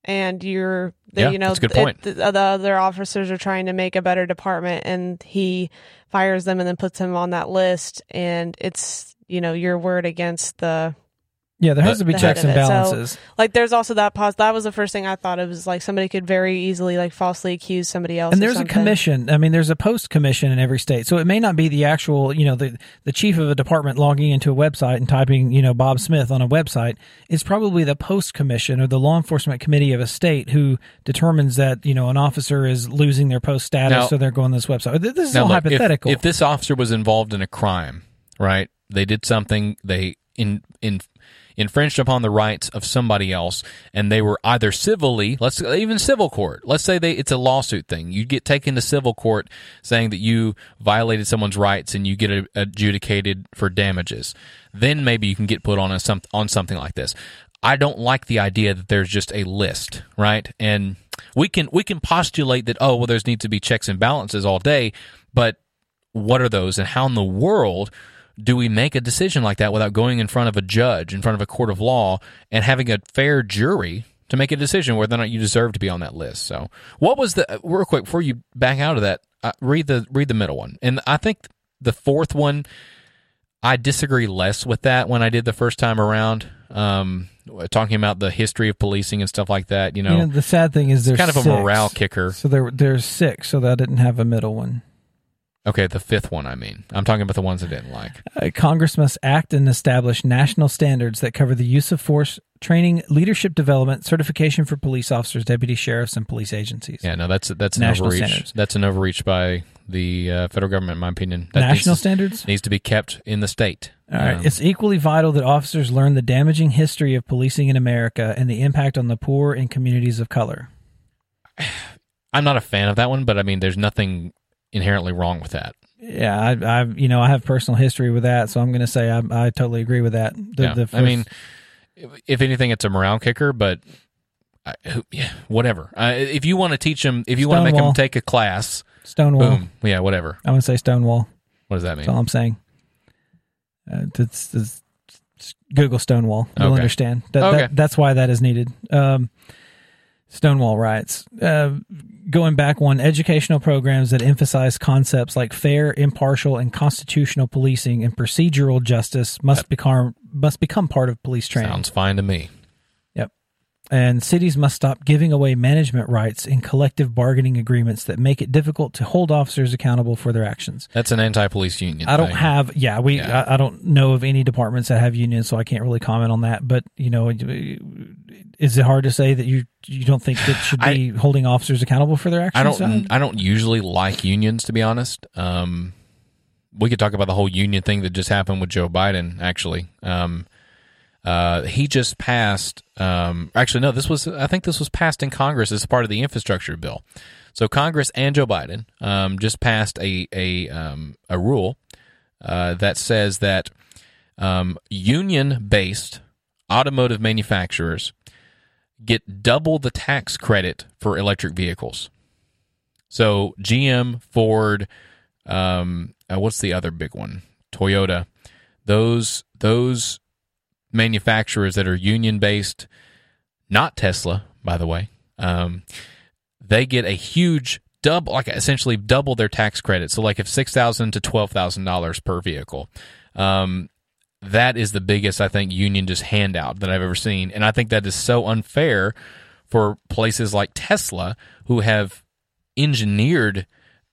and you're the, Yeah, you know that's a good it- the, the other officers are trying to make a better department, and he fires them and then puts them on that list, and it's you know your word against the Yeah, there has to be checks and of it. So- balances. like there's also that pause that was the first thing i thought of is like somebody could very easily like falsely accuse somebody else and of there's a commission. I mean, there's a post commission in every state, so it may not be the actual, you know, the the chief of a department logging into a website and typing, you know, Bob Smith on a website. It's probably the post commission or the law enforcement committee of a state who determines that you know an officer is losing their post status, Now- so they're going to this website. This is Now, all look, if- hypothetical. If, this officer was involved in a crime, right? They did something. They in in infringed upon the rights of somebody else, and they were either civilly, let's even civil court. Let's say they it's a lawsuit thing. You get taken to civil court saying that you violated someone's rights, and you get adjudicated for damages. Then maybe you can get put on a some on something like this. I don't like the idea that there's just a list, right? And we can we can postulate that oh well, there's need to be checks and balances all day, but what are those and how in the world do we make a decision like that without going in front of a judge in front of a court of law and having a fair jury to make a decision whether or not you deserve to be on that list so what was the real quick before you back out of that uh, read the read the middle one and i think the fourth one i disagree less with that when i did the first time around um talking about the history of policing and stuff like that you know, you know, the sad thing is there's kind of a morale kicker So there, there's six. So that didn't have a middle one. Okay the fifth one i mean i'm talking about the ones i didn't like Uh, Congress must act and establish national standards that cover the use of force, training, leadership development, certification for police officers, deputy sheriffs, and police agencies. Yeah, no, that's that's an National overreach. standards. That's an overreach by the uh, federal government, in my opinion. That national needs, standards. needs to be kept in the state. All right. Um, it's equally vital that officers learn the damaging history of policing in America and the impact on the poor and communities of color. I'm not a fan of that one, but I mean, there's nothing inherently wrong with that. Yeah, I, I, you know, I have personal history with that, so I'm going to say I, I totally agree with that. The, yeah. the I mean, if, anything, it's a morale kicker, but I, yeah, whatever. Uh, if you want to teach them, if you want to make them take a class, Stonewall. boom, yeah, whatever. I want to say Stonewall. What does that mean? That's all? I'm saying. Uh, that's, that's- Google Stonewall. You'll Okay. understand. That, Okay. that, that's why that is needed. Um, Stonewall writes, uh, going back one, educational programs that emphasize concepts like fair, impartial, and constitutional policing and procedural justice must become must become part of police training. Sounds fine to me. And cities must stop giving away management rights in collective bargaining agreements that make it difficult to hold officers accountable for their actions. That's an anti-police union. I don't thing. have, yeah, we, Yeah. I, I don't know of any departments that have unions, so I can't really comment on that. But you know, is it hard to say that you you don't think that should be holding officers accountable for their actions? I don't. I don't usually like unions, to be honest. Um, we could talk about the whole union thing that just happened with Joe Biden. Actually, um, uh, he just passed. Um, actually, no, this was I think this was passed in Congress as part of the infrastructure bill. So Congress and Joe Biden um, just passed a a um, a rule uh, that says that um, union based automotive manufacturers get double the tax credit for electric vehicles. So GM, Ford, um, uh, what's the other big one? Toyota. Those those manufacturers that are union based, not Tesla, by the way, um, they get a huge double, like essentially double their tax credit. So, like if six thousand to twelve thousand dollars per vehicle, um, that is the biggest I think union just handout that I've ever seen, and I think that is so unfair for places like Tesla who have engineered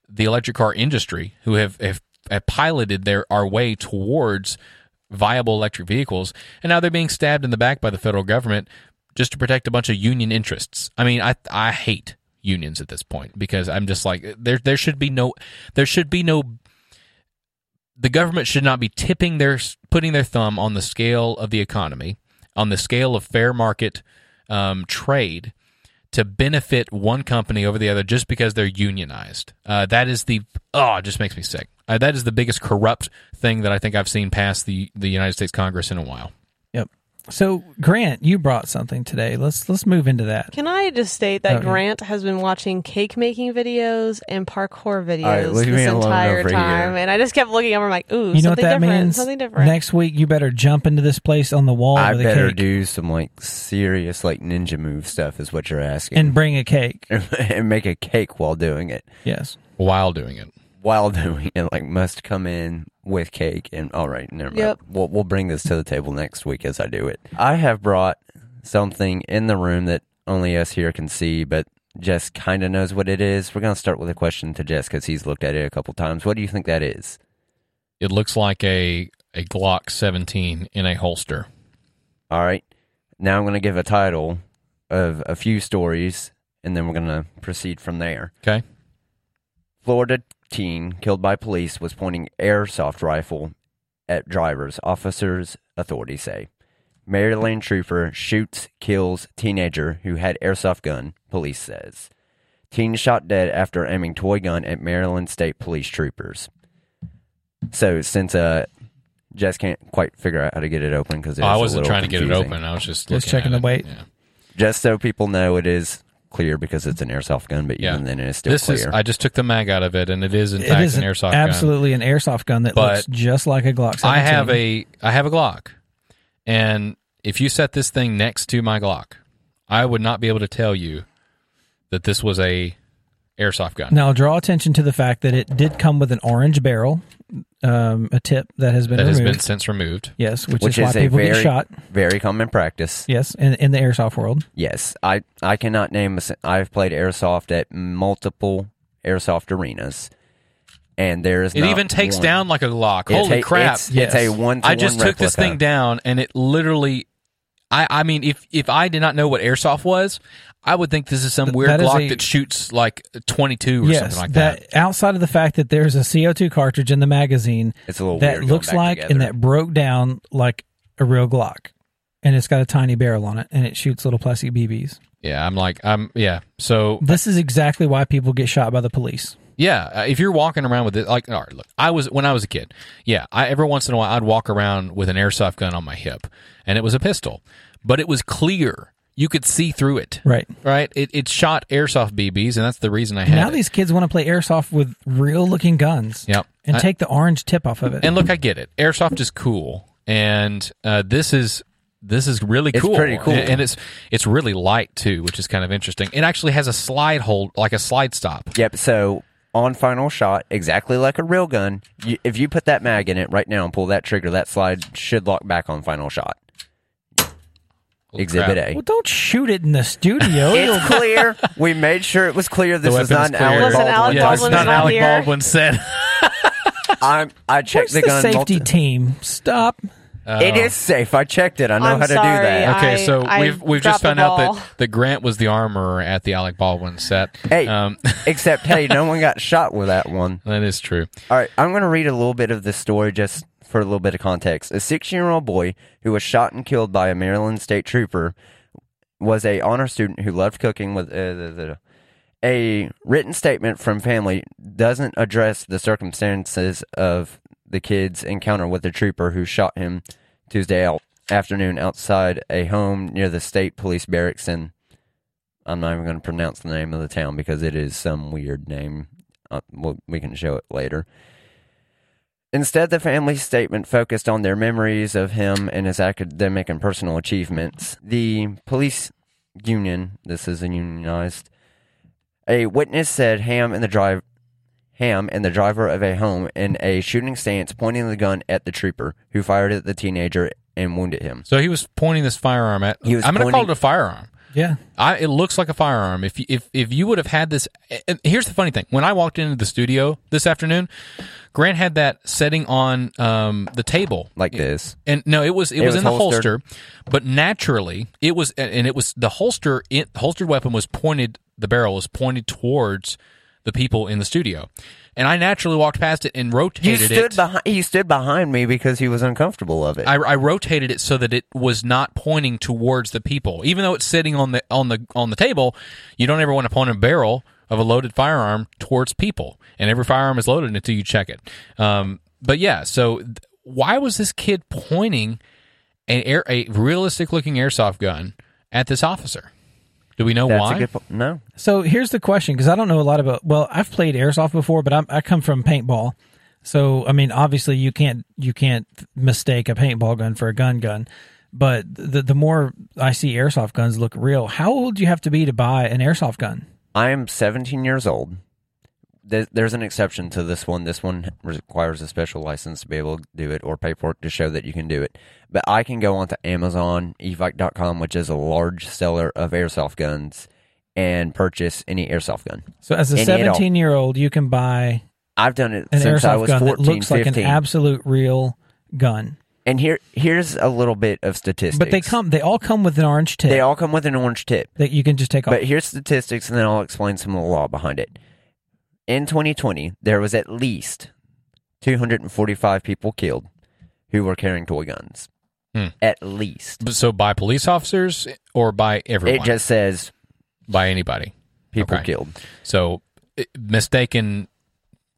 the electric car industry, who have, have, have piloted their our way towards viable electric vehicles, and now they're being stabbed in the back by the federal government just to protect a bunch of union interests. I mean, I I hate unions at this point because I'm just like there there should be no there should be no the government should not be tipping their putting their thumb on the scale of the economy, on the scale of fair market um, trade to benefit one company over the other just because they're unionized. Uh, that is the oh, it just makes me sick. Uh, that is the biggest corrupt thing that I think I've seen pass the the United States Congress in a while. Yep. So Grant, you brought something today. Let's let's move into that. Can I just state that Okay. Grant has been watching cake making videos and parkour videos right, this entire time, and I just kept looking over. I'm like, ooh, You know what something that different, means? something different. Next week, you better jump into this place on the wall I with a better cake do some like serious like ninja move stuff is what you're asking, and bring a cake. and make a cake while doing it. Yes. While doing it, While doing it, like must come in with cake and all right, never mind. Yep. We'll we'll bring this to the table next week as I do it. I have brought something in the room that only us here can see, but Jess kind of knows what it is. We're gonna start with a question to Jess because he's looked at it a couple times. What do you think that is? it looks like a a Glock 17 in a holster. All right. Now I'm going to give a title of a few stories, and then we're going to proceed from there. Okay. Florida teen killed by police was pointing airsoft rifle at drivers. Officers, authorities say. Maryland trooper shoots, kills teenager who had airsoft gun. Police says. Teen shot dead after aiming toy gun at Maryland State Police troopers. So since uh, Jess can't quite figure out how to get it open because Oh, I wasn't trying to get it open. I was just Just looking checking at the it. weight. Yeah. Just so people know, it is clear because it's an airsoft gun, but Yeah. even then, it's still This clear. is. I just took the mag out of it, and it is in It fact is an an- airsoft gun. absolutely an airsoft gun that But looks just like a Glock 17. I have a I have a Glock, and if you set this thing next to my Glock, I would not be able to tell you that this was a airsoft gun. Now, draw attention to the fact that it did come with an orange barrel, um, a tip that has been that has been since removed. yes, which, which is why is a people very, get shot. very common practice. Yes, in, in the airsoft world. Yes, I I cannot name. A, s- I've played airsoft at multiple airsoft arenas, and there is It not even takes one- down like a Glock. It's Holy a- crap! It's, it's a Yes. one. I just took this thing down, and it literally. I, I mean, if if I did not know what airsoft was, I would think this is some weird that is Glock a- that shoots like twenty two or yes, something like that. outside of the fact that there's a CO2 cartridge in the magazine It's a little that weird going looks like together. and that broke down like a real Glock, and it's got a tiny barrel on it, and it shoots little plastic BBs. Yeah, I'm like, I'm yeah. So This is exactly why people get shot by the police. Yeah, uh, if you're walking around with it, like, all right, look, I was when I was a kid. Yeah, I every once in a while I'd walk around with an airsoft gun on my hip, and it was a pistol, but it was clear. You could see through it. Right. Right. It it shot airsoft BBs, and that's the reason I had now it. these kids want to play airsoft with real looking guns. Yep. And I- take the orange tip off of it. And look, I get it. Airsoft is cool, and uh, this is this is really It's cool. pretty cool. and, and it's it's really light too, which is kind of interesting. It actually has a slide hold, like a slide stop. Yep. So on final shot, exactly like a real gun, you, if you put that mag in it right now and pull that trigger, that slide should lock back on final shot. Holy Exhibit crap. A. well, don't shoot it in the studio. It's clear. We made sure it was clear. This The was not is an clear. Alec Listen, Baldwin. Alec Yeah, Baldwin it's not not Alec here. Baldwin said. I'm, I checked Where's the the, gun. safety multi- team? Stop. It is safe. I checked it. I know I'm how to sorry. do that. Okay, so I we've we've just found out that, that Grant was the armorer at the Alec Baldwin set. Hey. um, Except, hey, no one got shot with that one. that is true. All right, I'm going to read a little bit of the story just for a little bit of context. A 16 year old boy who was shot and killed by a Maryland state trooper was a honor student who loved cooking with. Uh, a written statement from family doesn't address the circumstances of the kid's encounter with the trooper who shot him Tuesday out, afternoon outside a home near the state police barracks in. I'm not even going to pronounce the name of the town because it is some weird name. Uh, well, we can show it later. Instead, the family statement focused on their memories of him and his academic and personal achievements. The police union, this is a unionized, a witness said Ham and the drive Ham and the driver of a home in a shooting stance pointing the gun at the trooper who fired at the teenager and wounded him. So he was pointing this firearm at. He was I'm going to call it pointing- a firearm. Yeah. I, it looks like a firearm. If you- if if you would have had this, and here's the funny thing: when I walked into the studio this afternoon, Grant had that setting on um, the table Like this. and no, it was it, It was, was in the holster, but naturally it was, and it was the holster. It, the holstered weapon was pointed. The barrel was pointed towards the people in the studio, and I naturally walked past it and rotated stood it. behind. He stood behind me because he was uncomfortable of it. I, I rotated it so that it was not pointing towards the people, even though it's sitting on the on the on the table. You don't ever want to point a barrel of a loaded firearm towards people, and every firearm is loaded until you check it. Um, but yeah, so th- why was this kid pointing an air, a realistic looking airsoft gun at this officer? Do we know That's why? a good. Po- no, So here's the question because I don't know a lot about. Well, I've played airsoft before, but I'm, I come from paintball. So I mean, obviously you can't you can't mistake a paintball gun for a gun gun. But the the more I see airsoft guns look real, how old do you have to be to buy an airsoft gun? I am 17 years old. There- There's an exception to this one. This one requires a special license to be able to do it or paperwork to show that you can do it. But I can go onto Amazon, evike.com, which is a large seller of airsoft guns, and purchase any airsoft gun. So as a Any 17 year old, you can buy I've done it an since I airsoft was gun 14, that looks like an absolute real gun. and here, here's a little bit of statistics. But they come, they all come with an orange tip They all come with an orange tip. that you can just take off. But here's statistics, and then I'll explain some of the law behind it. In 2020, there was at least 245 people killed who were carrying toy guns. Hmm. At least. So by police officers or by everyone? It just says by anybody. people Okay. killed. So mistaken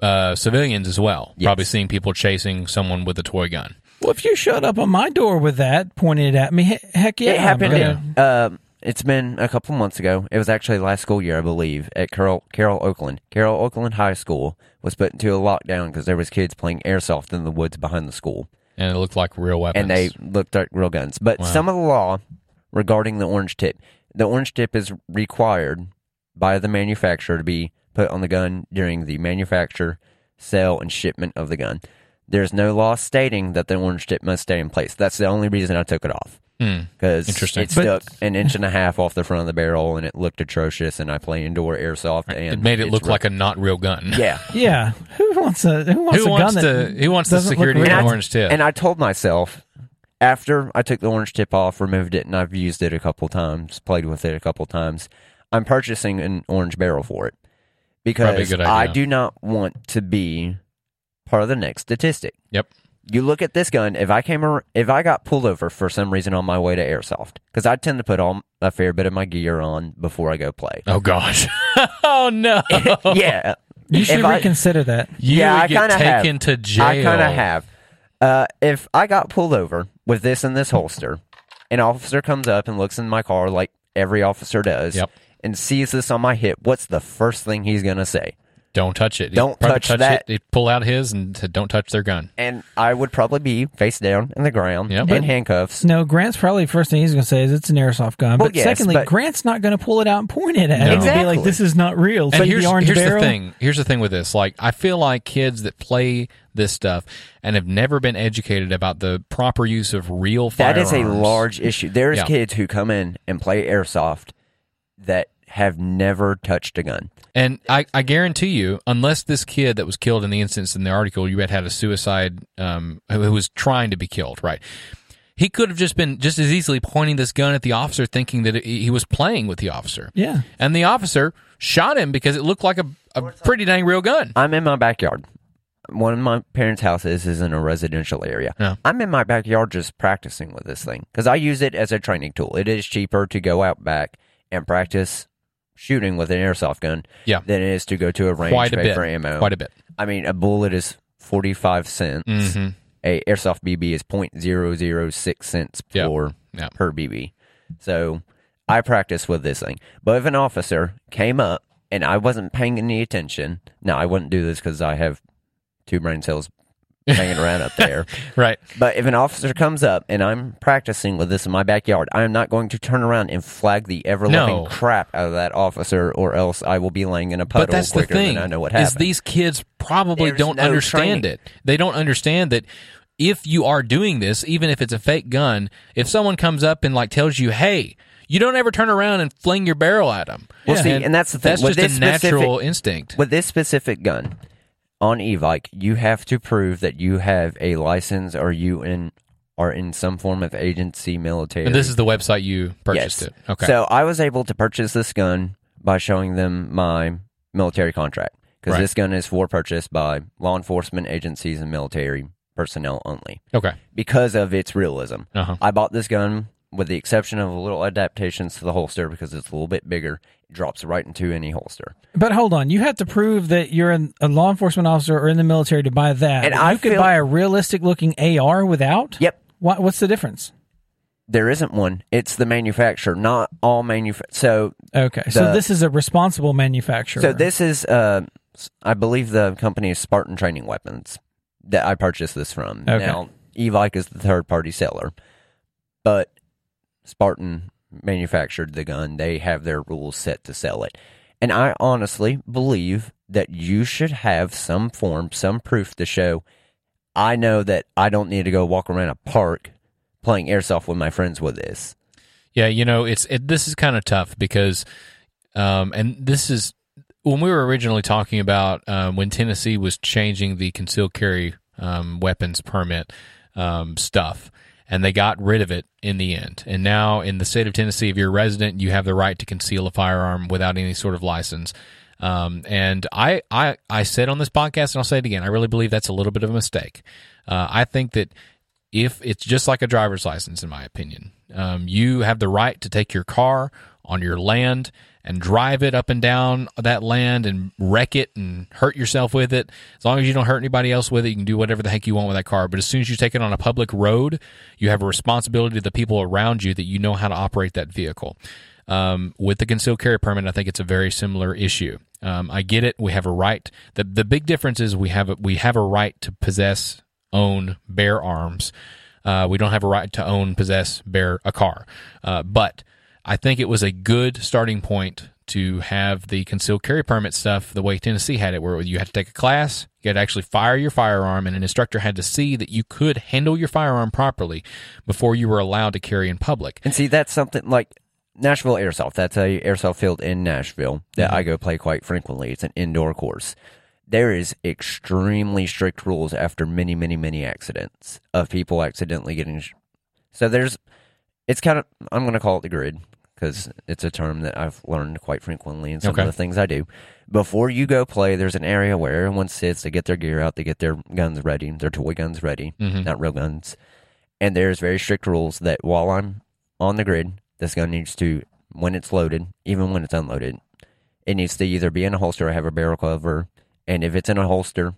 uh, civilians as well. Yes. Probably seeing people chasing someone with a toy gun. well, if you showed up on my door with that pointed at me, heck yeah, it happened. gonna- Um, it's been a couple months ago. It was actually last school year, I believe, at Carroll, Carroll Oakland. Carroll Oakland High School was put into a lockdown because there was kids playing airsoft in the woods behind the school. And it looked like real weapons. and they looked like real guns. But Wow. some of the law regarding the orange tip, the orange tip is required by the manufacturer to be put on the gun during the manufacture, sale, and shipment of the gun. There's no law stating that the orange tip must stay in place. That's the only reason I took it off. Hmm. because Interesting. it But- stuck an inch and a half off the front of the barrel and it looked atrocious. And I play indoor airsoft and It made it look real- like a not real gun. yeah. yeah. Who wants a who wants Who a wants gun to? that Who wants the doesn't look security of real? And orange tip? And I told myself after I took the orange tip off, removed it, and I've used it a couple times, played with it a couple times. I'm purchasing an orange barrel for it Probably a because good I idea. do not want to be part of the next statistic. Yep. You look at this gun. If I came, ar- if I got pulled over for some reason on my way to airsoft, because I tend to put all a fair bit of my gear on before I go play. oh gosh. oh no. yeah, You should If I- reconsider that. You Yeah, would I kinda have. to jail. I kind of have. Uh, if I got pulled over with this in this holster, an officer comes up and looks in my car like every officer does, Yep. and sees this on my hip, what's the first thing he's gonna say? Don't touch it. Don't probably touch that. It. He'd pull out his and said, "Don't touch their gun." And I would probably be face down in the ground Yep. in handcuffs. No, Grant's probably first thing he's going to say is it's an airsoft gun. Well, but yes, secondly, but- Grant's not going to pull it out and point it at No. him and be Exactly. like, "This is not real." And So here's, the orange here's the thing. Here's the thing with this. Like, I feel like kids that play this stuff and have never been educated about the proper use of real That firearms. is a large issue. There's Yeah. kids who come in and play airsoft that have never touched a gun. And I, I guarantee you, unless this kid that was killed in the instance in the article, you had had a suicide, um, who who was trying to be killed, right? He could have just been just as easily pointing this gun at the officer, thinking that he was playing with the officer. Yeah. And the officer shot him because it looked like a, a pretty dang real gun. I'm in my backyard. One of my parents' houses is in a residential area. Yeah. I'm in my backyard just practicing with this thing because I use it as a training tool. It is cheaper to go out back and practice shooting with an airsoft gun Yeah. than it is to go to a range Quite a pay bit. for ammo. Quite a bit. I mean, a bullet is 45 cents. hmm A airsoft BB is 0.006 cents Yeah. for Yeah. per BB. So I practice with this thing. But if an officer came up and I wasn't paying any attention, now I wouldn't do this because I have two brain cells hanging around up there. Right. But if an officer comes up and I'm practicing with this in my backyard, I am not going to turn around and flag the ever loving No. crap out of that officer, or else I will be laying in a puddle But that's the quicker thing. than I know what is happened. these kids probably There's don't no understand training. it. They don't understand that if you are doing this, even if it's a fake gun, if someone comes up and like tells you, "Hey," you don't ever turn around and fling your barrel at them. Well, see, and that's the thing. That's With just this a natural specific- instinct. With this specific gun on Evike, you have to prove that you have a license or you in are in some form of agency military. And this is the website you purchased Yes. it. Okay. So I was able to purchase this gun by showing them my military contract because Right. this gun is for purchase by law enforcement agencies and military personnel only okay. because of its realism. Uh-huh. I bought this gun with the exception of a little adaptations to the holster because it's a little bit bigger. Drops right into any holster. But hold on, you have to prove that you're an, a law enforcement officer or in the military to buy that. And I you could feel- buy a realistic looking AR without. Yep. What, what's the difference? There isn't one. It's the manufacturer, not all manufa- So, Okay, so this is a responsible manufacturer. so this is, uh, I believe the company is Spartan Training Weapons that I purchased this from. Okay. Now, Evike is the third party seller, but Spartan manufactured the gun. They have their rules set to sell it. And I honestly believe that you should have some form, some proof to show I know that I don't need to go walk around a park playing airsoft with my friends with this. Yeah, you know, it's it, this is kind of tough because, um, and this is when we were originally talking about um, when Tennessee was changing the concealed carry um, weapons permit um, stuff, and they got rid of it in the end. And now in the state of Tennessee, if you're a resident, you have the right to conceal a firearm without any sort of license. Um, and I, I, I said on this podcast, and I'll say it again, I really believe that's a little bit of a mistake. Uh, I think that if it's just like a driver's license, in my opinion, um, you have the right to take your car on your land and drive it up and down that land and wreck it and hurt yourself with it. As long as you don't hurt anybody else with it, you can do whatever the heck you want with that car. But as soon as you take it on a public road, you have a responsibility to the people around you that you know how to operate that vehicle. Um, with the concealed carry permit, I think it's a very similar issue. Um, I get it. We have a right. the The big difference is we have a, we have a right to possess, own, bear arms. Uh, we don't have a right to own, possess, bear a car. Uh, but I think it was a good starting point to have the concealed carry permit stuff the way Tennessee had it, where you had to take a class, you had to actually fire your firearm, and an instructor had to see that you could handle your firearm properly before you were allowed to carry in public. And see, that's something like Nashville Airsoft. That's a airsoft field in Nashville that mm-hmm. I go play quite frequently. It's an indoor course. There is extremely strict rules after many, many, many accidents of people accidentally getting. So there's, it's kind of I'm going to call it the grid because it's a term that I've learned quite frequently in some Okay. of the things I do. Before you go play, there's an area where everyone sits. They get their gear out. They get their guns ready. Their toy guns ready, Mhm. not real guns. And there's very strict rules that while I'm on the grid, this gun needs to, when it's loaded, even when it's unloaded, it needs to either be in a holster or have a barrel cover. And if it's in a holster,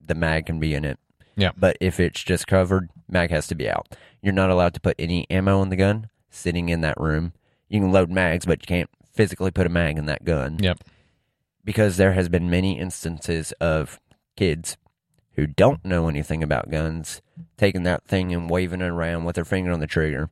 the mag can be in it. Yeah. But if it's just covered, mag has to be out. You're not allowed to put any ammo in the gun sitting in that room. You can load mags, but you can't physically put a mag in that gun Yep. because there has been many instances of kids who don't know anything about guns taking that thing and waving it around with their finger on the trigger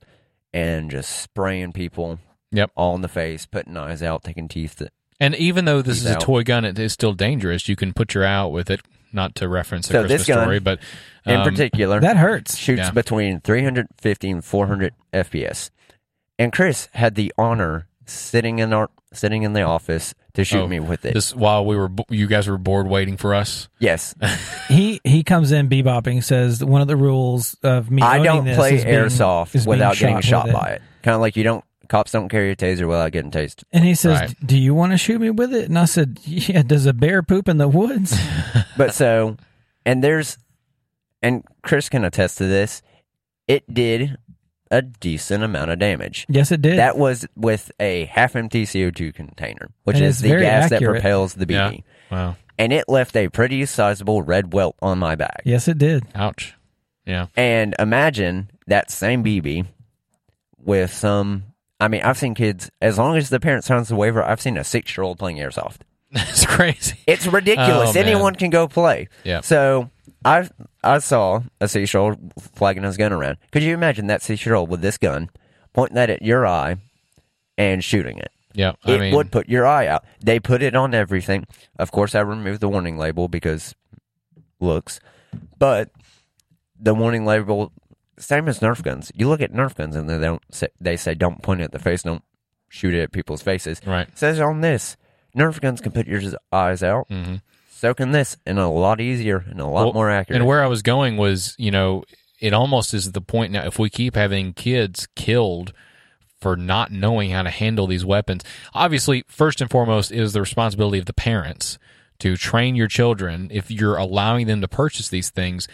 and just spraying people Yep. all in the face, putting eyes out, taking teeth. That, And even though this He's is a out. toy gun, it is still dangerous. You can put your out with it. Not to reference a So Christmas this gun, story, but in um, particular, that hurts. shoots Yeah. between 350 and 400 FPS. And Chris had the honor sitting in our sitting in the office to shoot Oh, me with it. This while we were, you guys were bored waiting for us. yes, he he comes in bebopping says one of the rules of me I don't this play is being- airsoft is being without getting shot with by it. Kind of like you don't cops don't carry a taser without getting tased. And he says, Right. "Do you want to shoot me with it?" And I said, "Yeah." Does a bear poop in the woods? But so, and there's, and Chris can attest to this. It did a decent amount of damage. yes, it did. That was with a half empty CO2 container, which And is the very gas that propels the BB. Yeah. Wow. And it left a pretty sizable red welt on my back. yes, it did. Ouch. Yeah. And imagine that same BB with some. I mean, I've seen kids, as long as the parent signs the waiver, I've seen a six year old playing airsoft. That's crazy. It's ridiculous. Oh. Anyone can go play. Yeah. So I I saw a old flagging his gun around. Could you imagine that old with this gun, pointing that at your eye and shooting it? Yeah. I It mean, would put your eye out. They put it on everything. Of course, I removed the warning label because looks, but the warning label, same as Nerf guns. You look at Nerf guns and they don't say, they say don't point it at the face, don't shoot it at people's faces. right. It says on this, Nerf guns can put your eyes out. hmm So can this, and a lot easier and a lot Well, more accurate. And where I was going was, you know, it almost is the point now. If we keep having kids killed for not knowing how to handle these weapons, obviously, first and foremost, is the responsibility of the parents to train your children. If you're allowing them to purchase these things,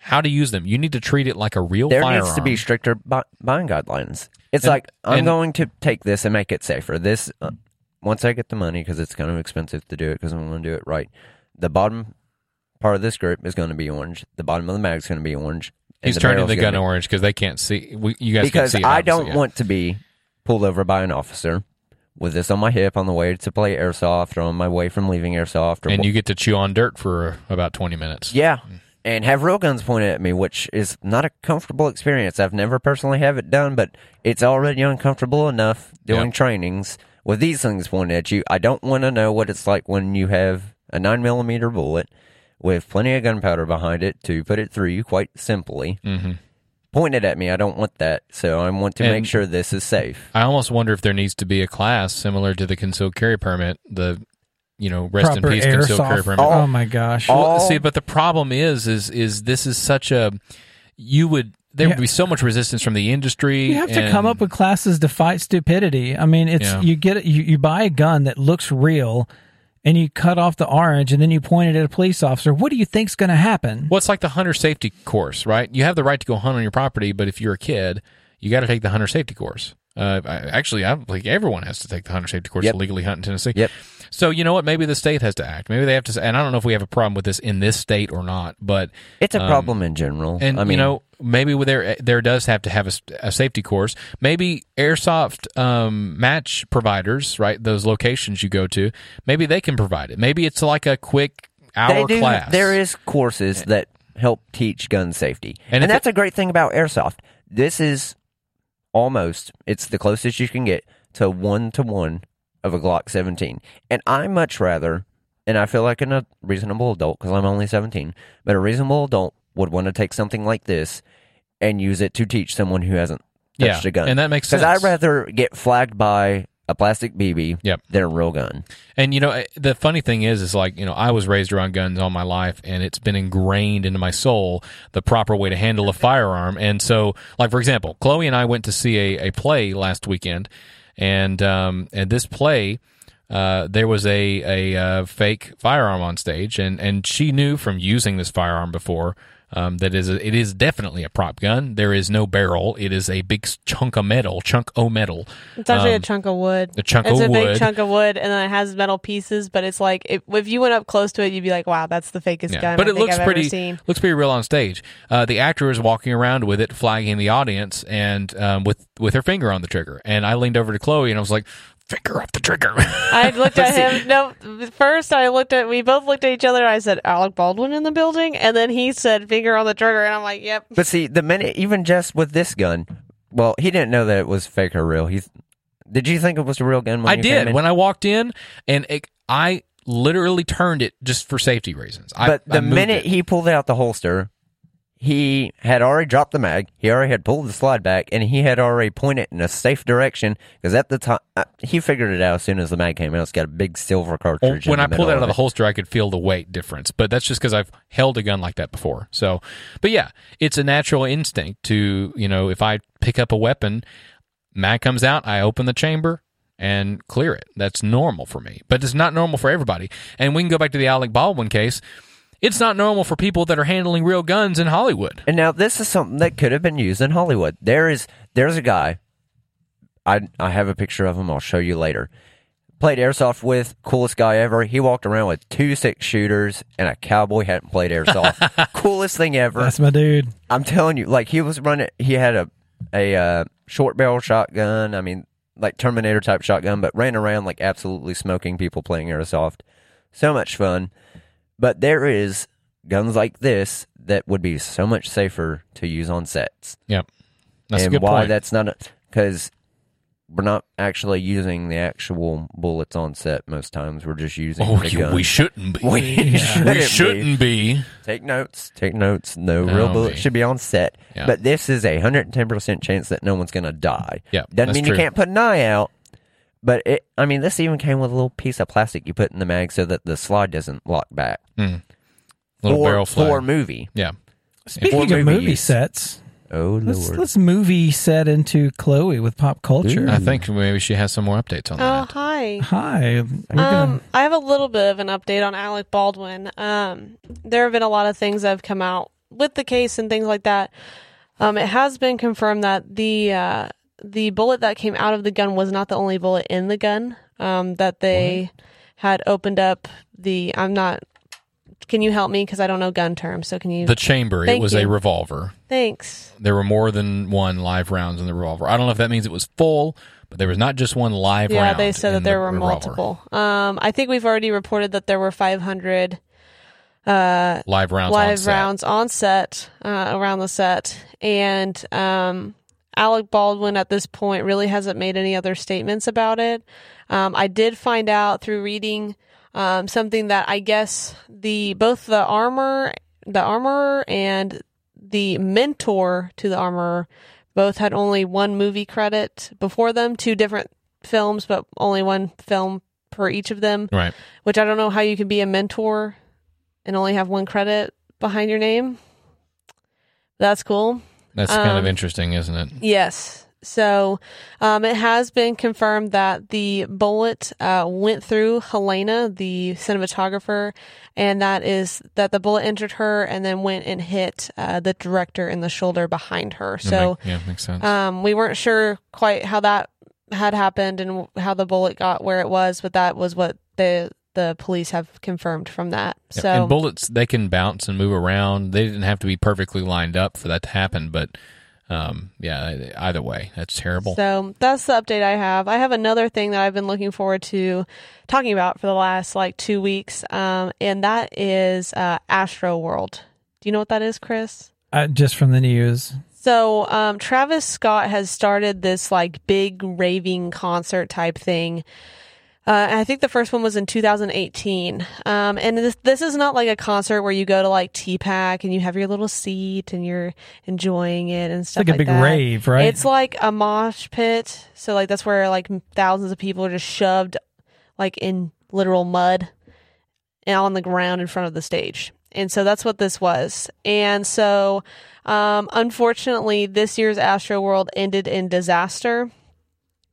how to use them. You need to treat it like a real there firearm. needs to be stricter buying guidelines. It's And- like I'm and- going to take this and make it safer. This uh, once I get the money because it's kind of expensive to do it because I'm going to do it right. The bottom part of this grip is going to be orange. The bottom of the mag is going to be orange. He's the turning the gun gonna be- orange because they can't see. We, you guys because can't see. It, I don't yeah. want to be pulled over by an officer with this on my hip on the way to play airsoft or on my way from leaving airsoft. Or And wh- you get to chew on dirt for about twenty minutes. Yeah. Mm. And have real guns pointed at me, which is not a comfortable experience. I've never personally have it done, but it's already uncomfortable enough doing Yeah. trainings with these things pointed at you. I don't want to know what it's like when you have a nine millimeter bullet with plenty of gunpowder behind it to put it through you quite simply. hmm Pointed at me, I don't want that. So I want to And- make sure this is safe. I almost wonder if there needs to be a class similar to the concealed carry permit. The you know rest Proper in peace concealed carry permit. Oh, my gosh! all- Well, see, but the problem is, is, is this is such a you would there Yeah. would be so much resistance from the industry. you have to come up with classes to fight stupidity. I mean, it's Yeah. you get it. You, you buy a gun that looks real, and you cut off the orange, and then you point it at a police officer. What do you think's going to happen? Well, it's like the hunter safety course, right? You have the right to go hunt on your property, but if you're a kid, you got to take the hunter safety course. Uh, I, actually, I think everyone has to take the hunter safety course Yep. to legally hunt in Tennessee. Yep. So you know what? Maybe the state has to act. Maybe they have to. say- And I don't know if we have a problem with this in this state or not, but It's a Um, problem in general. And I mean, you know, maybe there there does have to have a, a safety course. Maybe airsoft um, match providers, right? Those locations you go to, maybe they can provide it. Maybe it's like a quick hour they do, class. There is courses that help teach gun safety, And and, that's a great thing about airsoft. This is almost it's the closest you can get to one to one of a Glock 17, and I much rather, and I feel like a reasonable adult because I'm only 17, but a reasonable adult would want to take something like this and use it to teach someone who hasn't yeah, touched a gun. and that makes sense. Because I'd rather get flagged by a plastic BB Yep. than a real gun. And you know, eh, the funny thing is, is like you know, I was raised around guns all my life, and it's been ingrained into my soul the proper way to handle a firearm. And so, like for example, Chloe and I went to see a, a play last weekend, and um, and this play. Uh, there was a a uh, fake firearm on stage, and, and she knew from using this firearm before um, that is a, it is definitely a prop gun. There is no barrel; it is a big chunk of metal, chunk o metal. It's actually a Um, chunk of wood. a chunk it's of a wood. big chunk of wood, and then it has metal pieces. But it's like if, if you went up close to it, you'd be like, "Wow, that's the fakest Yeah, gun but I it looks I've pretty looks pretty real on stage. Uh, the actor is walking around with it, flagging the audience, and um, with with her finger on the trigger. And I leaned over to Chloe and I was like, "Finger up the trigger." I looked at him. No, first I looked at. We both looked at each other. I said, "Alec Baldwin in the building," and then he said, "Finger on the trigger," and I'm like, "Yep." But see, the minute, even just with this gun, well, he didn't know that it was fake or real. He's. Did you think it was a real gun? When I you did came in? when I walked in, and it, I literally turned it just for safety reasons. I, but I the moved minute it. he pulled out the holster, he had already dropped the mag. He already had pulled the slide back, and he had already pointed in a safe direction. Because at the time, uh, he figured it out as soon as the mag came out. It's got a big silver Well, cartridge. in when I pulled it out of the holster, I could feel the weight difference, but that's just because I've held a gun like that before. So, but yeah, it's a natural instinct to, you know, if I pick up a weapon, mag comes out, I open the chamber and clear it. That's normal for me, but it's not normal for everybody. And we can go back to the Alec Baldwin case. It's not normal for people that are handling real guns in Hollywood. And now this is something that could have been used in Hollywood. There is there's a guy. I I have a picture of him. I'll show you later. Played airsoft with coolest guy ever. He walked around with two six shooters and a cowboy hat and played airsoft. coolest thing ever. That's my dude. I'm telling you, like he was running. He had a a uh, short barrel shotgun. I mean, like Terminator type shotgun, but ran around like absolutely smoking people playing airsoft. So much fun. But there is guns like this that would be so much safer to use on sets. Yep. That's and a good why point. that's not because we're not actually using the actual bullets on set most times. We're just using oh, gun. we shouldn't be. We We shouldn't be. shouldn't be. Take notes. Take notes. No real bullet should be on set. Yeah. But this is a hundred and ten percent chance that no one's going to die. Yeah, doesn't mean true. you can't put an eye out. But it, I mean, this even came with a little piece of plastic you put in the mag so that the slide doesn't lock back. Little for, barrel flag. for movie. yeah. Speaking For of movie movie use. sets, Oh let's lord! let's movie set into Chloe with pop culture. I think maybe she has some more updates on Oh, that. hi. Hi. We're gonna- Um, I have a little bit of an update on Alec Baldwin. Um, there have been a lot of things that have come out with the case and things like that. Um, it has been confirmed that the uh, the bullet that came out of the gun was not the only bullet in the gun. Um, that they had opened up the. I'm not. Can you help me? Because I don't know gun terms. So can you? The chamber, it Thank was a revolver. Thanks. There were more than one live rounds in the revolver. I don't know if that means it was full, but there was not just one live round. Yeah, they said that there the were revolver. multiple. Um, I think we've already reported that there were 500 uh, live rounds. on live set. rounds on set uh, around the set and um, alec baldwin at this point really hasn't made any other statements about it um, i did find out through reading um, something that i guess the both the armor the armorer and the mentor to the armorer both had only one movie credit before them two different films but only one film per each of them Right. which I don't know how you can be a mentor and only have one credit behind your name. That's cool. That's kind of Um, interesting, isn't it? Yes. So um, it has been confirmed that the bullet uh, went through Halyna, the cinematographer, and that is that the bullet entered her and then went and hit uh, the director in the shoulder behind her. So yeah, makes sense. um, we weren't sure quite how that had happened and how the bullet got where it was, but that was what the the police have confirmed from that. So and bullets they can bounce and move around. They didn't have to be perfectly lined up for that to happen, but um, yeah, either way, that's terrible. So that's the update I have. I have another thing that I've been looking forward to talking about for the last like two weeks, um, and that is uh, Astroworld. Do you know what that is, Chris? uh, just from the news. So um, Travis Scott has started this like big raving concert type thing. Uh, I think the first one was in 2018. Um, and this this is not like a concert where you go to like TPAC and you have your little seat and you're enjoying it and stuff. It's stuff like a big that. rave, right? It's like a mosh pit. So like that's where like thousands of people are just shoved like in literal mud and on the ground in front of the stage. And so that's what this was. And so um unfortunately this year's Astroworld ended in disaster.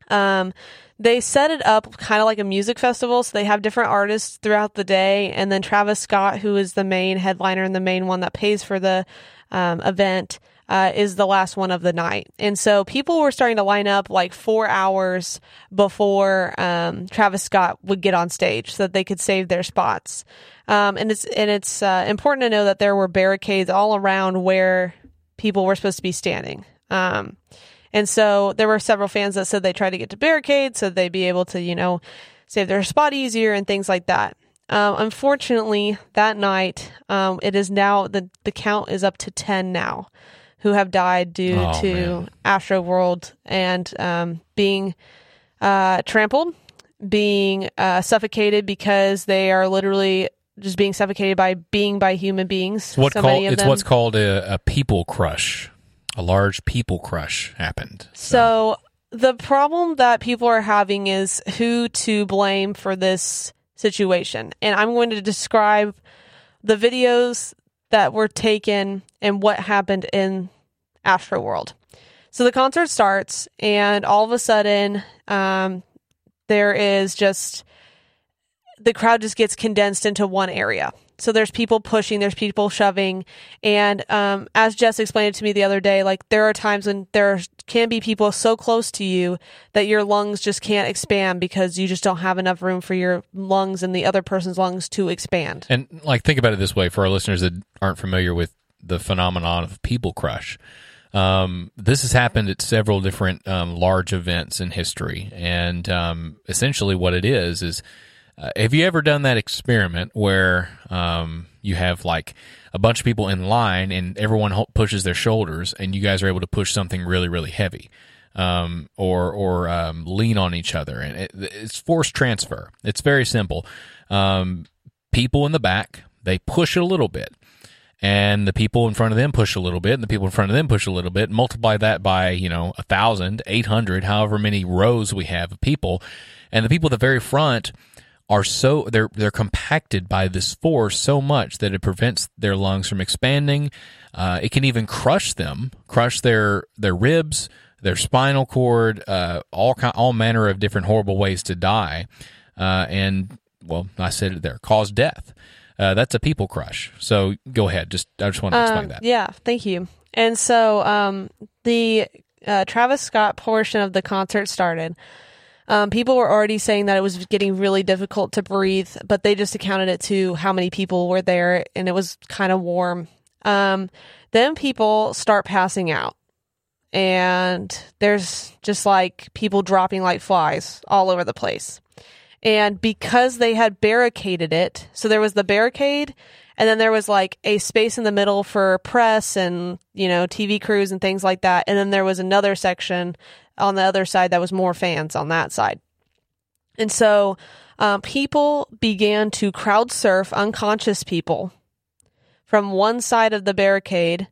Um they set it up kind of like a music festival, so they have different artists throughout the day, and then Travis Scott, who is the main headliner and the main one that pays for the um, event, uh, is the last one of the night. And so people were starting to line up like four hours before um, Travis Scott would get on stage so that they could save their spots. Um, and it's and it's uh, important to know that there were barricades all around where people were supposed to be standing. Um, and so there were several fans that said they tried to get to barricades so they'd be able to, you know, save their spot easier and things like that. Um, unfortunately, that night, um, it is now the the count is up to ten now, who have died due Oh, to man. Astroworld and um, being uh, trampled, being uh, suffocated because they are literally just being suffocated by being by human beings. It's what so called, many of it's them. what's called a, a people crush. A large people crush happened. So the problem that people are having is who to blame for this situation. And I'm going to describe the videos that were taken and what happened in Astroworld. So the concert starts, and all of a sudden, um, there is just the crowd just gets condensed into one area. So there's people pushing, there's people shoving, and um, as Jess explained to me the other day, like there are times when there can be people so close to you that your lungs just can't expand because you just don't have enough room for your lungs and the other person's lungs to expand. And like think about it this way for our listeners that aren't familiar with the phenomenon of people crush. Um, this has happened at several different um, large events in history, and um, essentially what it is is. Uh, have you ever done that experiment where um, you have like a bunch of people in line and everyone pushes their shoulders and you guys are able to push something really really heavy um, or or um, lean on each other and it, it's force transfer. It's very simple. Um, people in the back they push a little bit and the people in front of them push a little bit and the people in front of them push a little bit. Multiply that by you know a thousand eight hundred however many rows we have of people and the people at the very front are so they're they're compacted by this force so much that it prevents their lungs from expanding. Uh, it can even crush them, crush their their ribs, their spinal cord, uh, all kind, all manner of different horrible ways to die. Uh, and well, I said it there, cause death. Uh, that's a people crush. So go ahead. Just I just want to explain Um, that. Yeah, thank you. And so um, the uh, Travis Scott portion of the concert started. Um, people were already saying that it was getting really difficult to breathe, but they just accounted it to how many people were there, and it was kind of warm. Um, then people start passing out, and there's just like people dropping like flies all over the place. And because they had barricaded it, so there was the barricade, and then there was like a space in the middle for press and, you know, TV crews and things like that. And then there was another section on the other side that was more fans on that side. And so um, people began to crowd surf unconscious people from one side of the barricade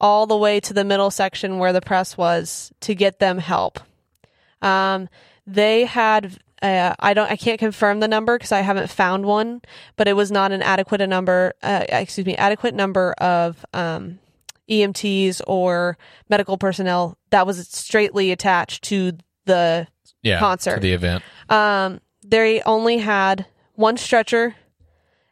all the way to the middle section where the press was to get them help. Um, they had uh, I don't I can't confirm the number because I haven't found one, but it was not an adequate a number. Uh, excuse me, adequate number of um, EMTs or medical personnel that was straightly attached to the Yeah, concert. to the event. um, they only had one stretcher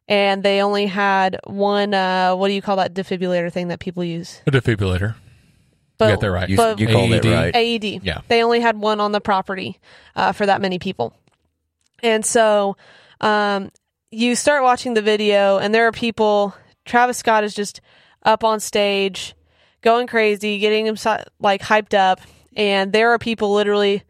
and they only had one uh, what do you call that defibrillator thing that people use A defibrillator. but, got that right. You, you called it right. AED. Yeah. They only had one on the property uh, for that many people. And so um, you start watching the video, and there are people. Travis Scott is just up on stage, going crazy, getting him like hyped up. And there are people literally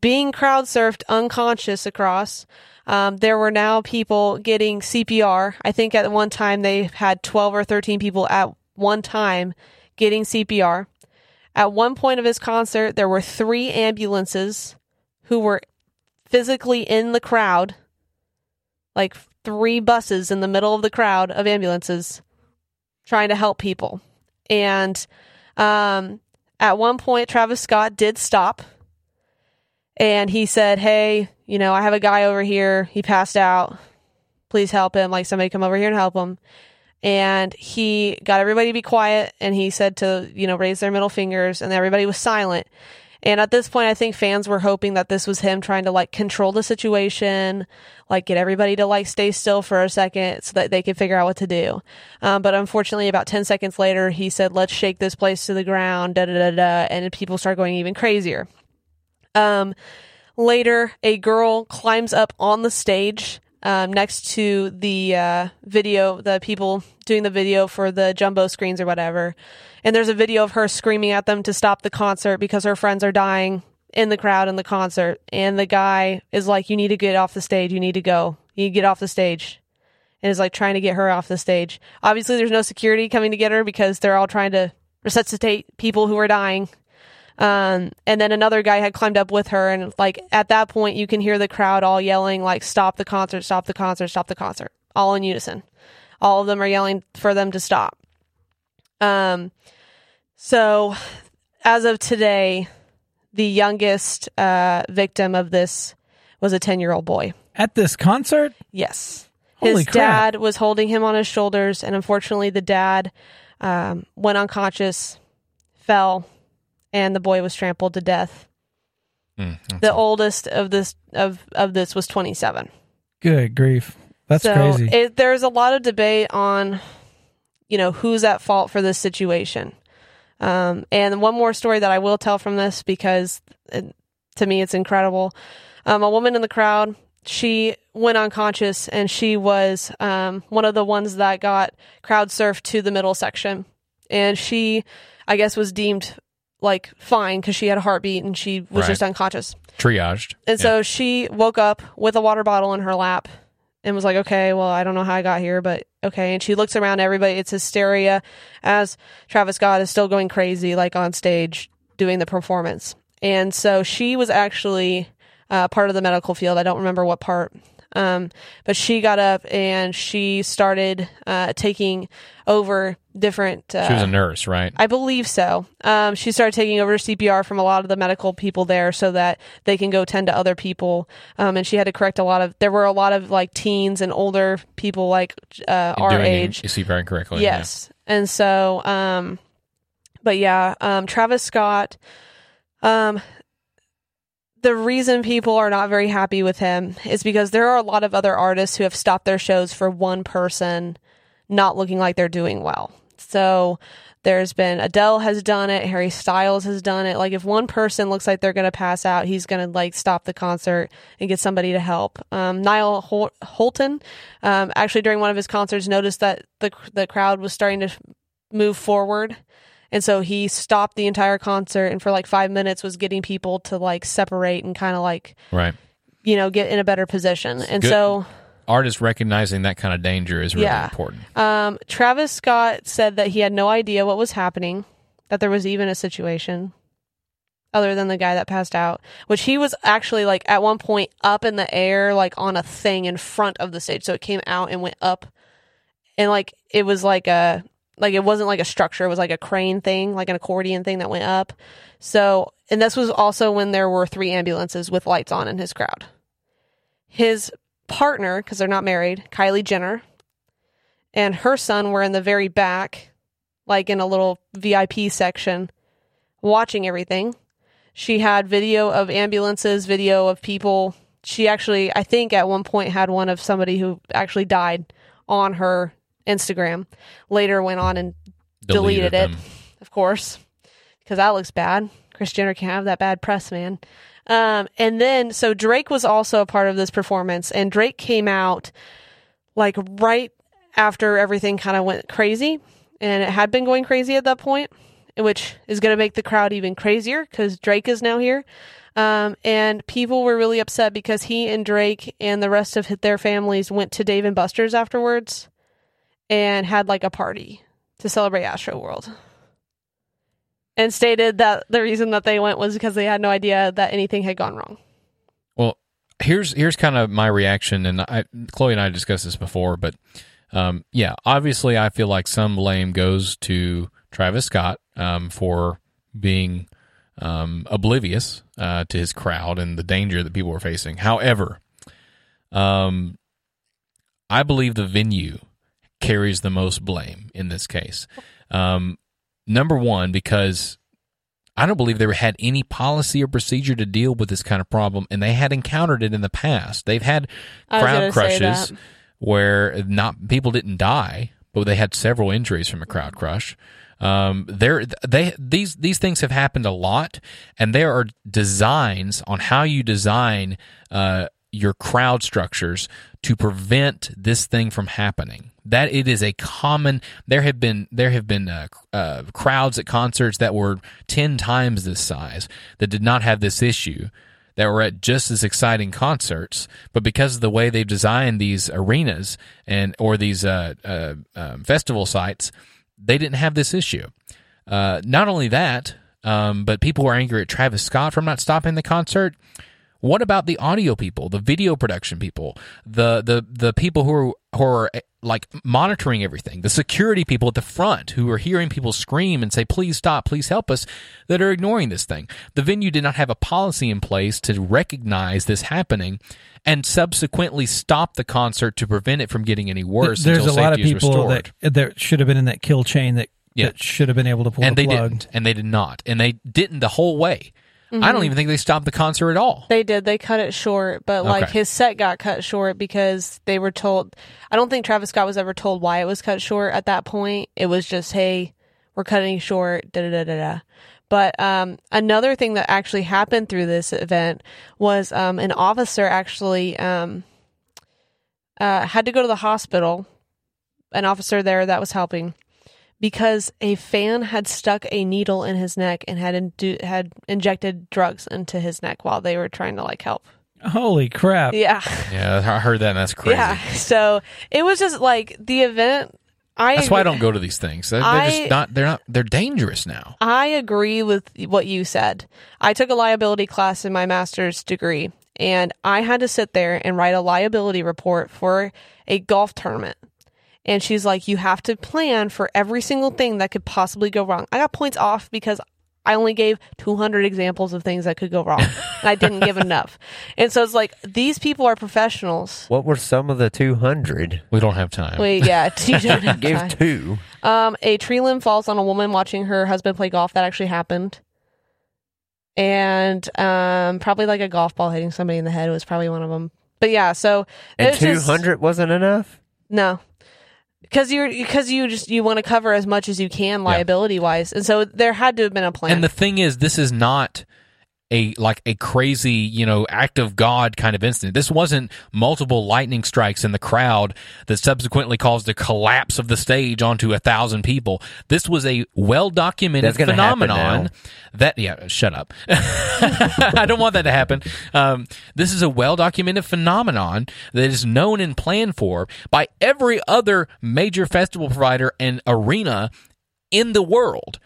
being crowd surfed unconscious across. Um, there were now people getting CPR. I think at one time they had 12 or 13 people at one time getting CPR. At one point of his concert, there were three ambulances who were physically in the crowd, like three buses in the middle of the crowd of ambulances trying to help people. And um, at one point, Travis Scott did stop and he said, Hey, you know, I have a guy over here. He passed out. Please help him. Like, somebody come over here and help him and he got everybody to be quiet and he said to you know raise their middle fingers and everybody was silent and at this point i think fans were hoping that this was him trying to like control the situation like get everybody to like stay still for a second so that they could figure out what to do. Um, but unfortunately about 10 seconds later he said let's shake this place to the ground da da da da and people start going even crazier. Um, later a girl climbs up on the stage um, next to the uh, video, the people doing the video for the jumbo screens or whatever. And there's a video of her screaming at them to stop the concert because her friends are dying in the crowd in the concert. And the guy is like, You need to get off the stage. You need to go. You need to get off the stage. And is like trying to get her off the stage. Obviously, there's no security coming to get her because they're all trying to resuscitate people who are dying. Um, and then another guy had climbed up with her, and like at that point, you can hear the crowd all yelling, like, "Stop the concert! Stop the concert! Stop the concert!" all in unison. All of them are yelling for them to stop. Um, so as of today, the youngest uh, victim of this was a 10 year old boy. At this concert? Yes. Holy his crap. dad was holding him on his shoulders, and unfortunately, the dad um, went unconscious, fell, and the boy was trampled to death. Mm, The all. oldest of this of of this was 27. Good grief. That's so crazy. It, there's a lot of debate on, you know, who's at fault for this situation. Um, and one more story that I will tell from this because it, to me it's incredible. Um, a woman in the crowd, she went unconscious and she was um, one of the ones that got crowd surfed to the middle section. And she, I guess, was deemed like fine because she had a heartbeat and she was Right. just unconscious. triaged. And Yeah. so she woke up with a water bottle in her lap and was like, okay, well, I don't know how I got here, but okay. And she looks around everybody. It's hysteria as Travis Scott is still going crazy, like on stage doing the performance. And so she was actually uh, part of the medical field. I don't remember what part. Um, but she got up and she started uh, taking over different. Uh, she was a nurse, right? I believe so. Um, she started taking over CPR from a lot of the medical people there so that they can go tend to other people. Um, and she had to correct a lot of, there were a lot of like teens and older people like uh, our Doing age. CPR incorrectly. yeah. Yes. And so, um, but yeah, um, Travis Scott, um, the reason people are not very happy with him is because there are a lot of other artists who have stopped their shows for one person not looking like they're doing well. So there's been Adele has done it, Harry Styles has done it. Like if one person looks like they're going to pass out, he's going to like stop the concert and get somebody to help. Um, Niall Hol- Holton, um, actually during one of his concerts, noticed that the the crowd was starting to move forward. And so he stopped the entire concert and for like five minutes was getting people to like separate and kind of like, Right. you know, get in a better position. And Good. so Artists recognizing that kind of danger is really Yeah. important. Um, Travis Scott said that he had no idea what was happening, that there was even a situation other than the guy that passed out, which he was actually like at one point up in the air, like on a thing in front of the stage. So it came out and went up and like it was like a, like it wasn't like a structure. It was like a crane thing, like an accordion thing that went up. So, and this was also when there were three ambulances with lights on in his crowd. His partner, because they're not married, Kylie Jenner, and her son were in the very back, like in a little VIP section, watching everything. She had video of ambulances, video of people. She actually, I think, at one point had one of somebody who actually died on her Instagram. Later went on and Deleted it. them. of course, because that looks bad. Kris Jenner can't have that bad press, man. Um, and then, so Drake was also a part of this performance, and Drake came out like right after everything kind of went crazy, and it had been going crazy at that point, which is going to make the crowd even crazier because Drake is now here. Um, and people were really upset because he and Drake and the rest of their families went to Dave and Buster's afterwards and had like a party to celebrate Astroworld. And stated that the reason that they went was because they had no idea that anything had gone wrong. Well, here's here's kind of my reaction, and I, Chloe and I discussed this before, but um, yeah, obviously, I feel like some blame goes to Travis Scott um, for being um, oblivious uh, to his crowd and the danger that people were facing. However, um, I believe the venue carries the most blame in this case. Um, number one, because I don't believe they had any policy or procedure to deal with this kind of problem, and they had encountered it in the past. They've had crowd crushes where not people didn't die, but they had several injuries from a crowd crush. Um, there, they these these things have happened a lot, and there are designs on how you design uh, your crowd structures to prevent this thing from happening. That it is a common. There have been there have been uh, uh, crowds at concerts that were ten times this size that did not have this issue that were at just as exciting concerts, but because of the way they've designed these arenas and or these uh, uh, um, festival sites, they didn't have this issue. Uh, not only that, um, but people were angry at Travis Scott for not stopping the concert. What about the audio people, the video production people, the the the people who are who are like monitoring everything, the security people at the front who are hearing people scream and say, "Please stop, please help us," that are ignoring this thing. The venue did not have a policy in place to recognize this happening and subsequently stop the concert to prevent it from getting any worse. There's a until lot of people restored. that that should have been in that kill chain that, Yeah. that should have been able to pull and the they plug. didn't, and they did not, and they didn't the whole way. I don't even think they stopped the concert at all. They did. They cut it short, but like Okay. his set got cut short because they were told. I don't think Travis Scott was ever told why it was cut short at that point. It was just, hey, we're cutting short. Da da da da da. But um, another thing that actually happened through this event was um, an officer actually um, uh, had to go to the hospital. An officer there that was helping because a fan had stuck a needle in his neck and had indu- had injected drugs into his neck while they were trying to like help. Holy crap! Yeah. Yeah, I heard that. and That's crazy. Yeah. So it was just like the event I That's why I don't go to these things. They're, they're I- just not. They're not. They're dangerous now. I agree with what you said. I took a liability class in my master's degree, and I had to sit there and write a liability report for a golf tournament. And she's like, You have to plan for every single thing that could possibly go wrong. I got points off because I only gave 200 examples of things that could go wrong, and I didn't give enough. And so it's like, these people are professionals. What were some of the 200? We don't have time. Wait, yeah, you don't have Give time. two. Um, a tree limb falls on a woman watching her husband play golf. That actually happened. And um, probably like a golf ball hitting somebody in the head was probably one of them. But yeah, so And it's just- 200 wasn't enough? no, because you're because you just you want to cover as much as you can liability wise, and so there had to have been a plan. And the thing is, this is not a like a crazy, you know, act of God kind of incident. This wasn't multiple lightning strikes in the crowd that subsequently caused the collapse of the stage onto a thousand people. This was a well documented That's gonna happen phenomenon that yeah, shut up. I don't want that to happen. Um, this is a well documented phenomenon that is known and planned for by every other major festival provider and arena in the world.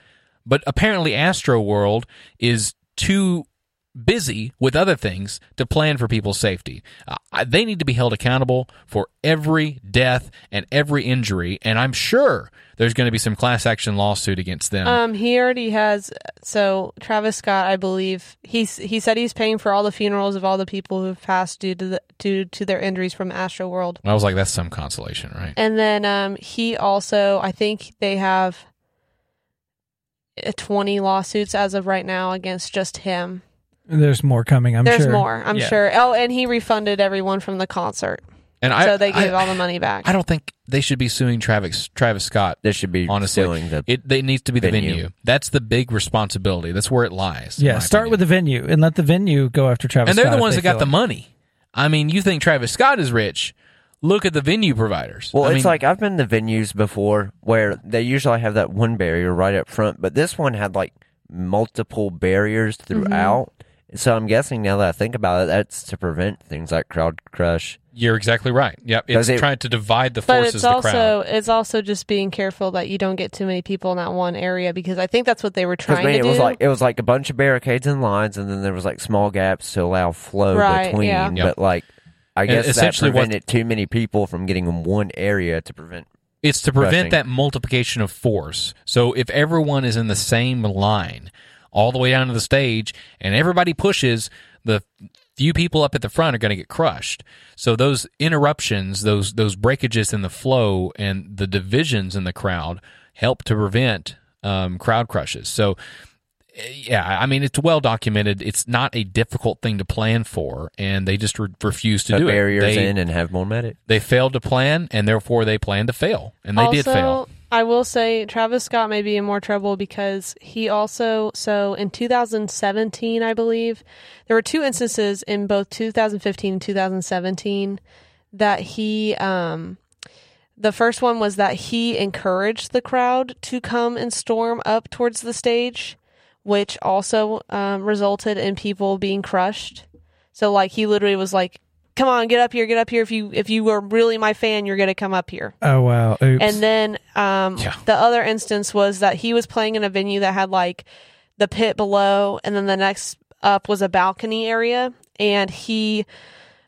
But apparently, Astroworld is too busy with other things to plan for people's safety. Uh, they need to be held accountable for every death and every injury, and I'm sure there's going to be some class action lawsuit against them. um, he already has. So Travis Scott, I believe, he's he said he's paying for all the funerals of all the people who have passed due to the, due to their injuries from Astroworld. I was like, that's some consolation, right? And then um, he also, I think they have uh, 20 lawsuits as of right now against just him. There's more coming. I'm sure. There's sure. more, I'm Yeah. sure. Oh, and he refunded everyone from the concert. And I, so they I, gave all the money back. I don't think they should be suing Travis Travis Scott. This should be Honestly, suing the. it they needs to be the venue. venue. That's the big responsibility. That's where it lies. in Yeah, my start opinion. with the venue and let the venue go after Travis. and they're Scott the if ones they that got feel the like- money. I mean, you think Travis Scott is rich? Look at the venue providers. well, I it's mean, like I've been to venues before where they usually have that one barrier right up front, but this one had like multiple barriers mm-hmm. throughout. So I'm guessing now that I think about it, that's to prevent things like crowd crush. you're exactly right. Yep, it's it- trying to divide the but forces it's the also crowd. it's also just being careful that you don't get too many people in that one area because I think that's what they were Because trying to it do. was like it was like a bunch of barricades and lines, and then there was like small gaps to allow flow Right, between. yeah. Yep. But like, I And guess that essentially what- prevented too many people from getting in one area to prevent. It's to prevent Rushing. that multiplication of force. So if everyone is in the same line all the way down to the stage and everybody pushes, the few people up at the front are going to get crushed. So those interruptions, those those breakages in the flow and the divisions in the crowd help to prevent um, crowd crushes. So yeah, I mean it's well documented. It's not a difficult thing to plan for, and they just re- refuse to Put do barriers it. They, in and have more medic. they failed to plan, and therefore they planned to fail, and they also, did fail. I will say Travis Scott may be in more trouble because he also so in 2017, I believe, there were two instances in both 2015 and 2017 that he um the first one was that he encouraged the crowd to come and storm up towards the stage, which also um, resulted in people being crushed. So like he literally was like, "Come on, get up here, get up here! If you if you were really my fan, you're gonna come up here." Oh wow! Oops. And then um, Yeah. the other instance was that he was playing in a venue that had like the pit below, and then the next up was a balcony area. and he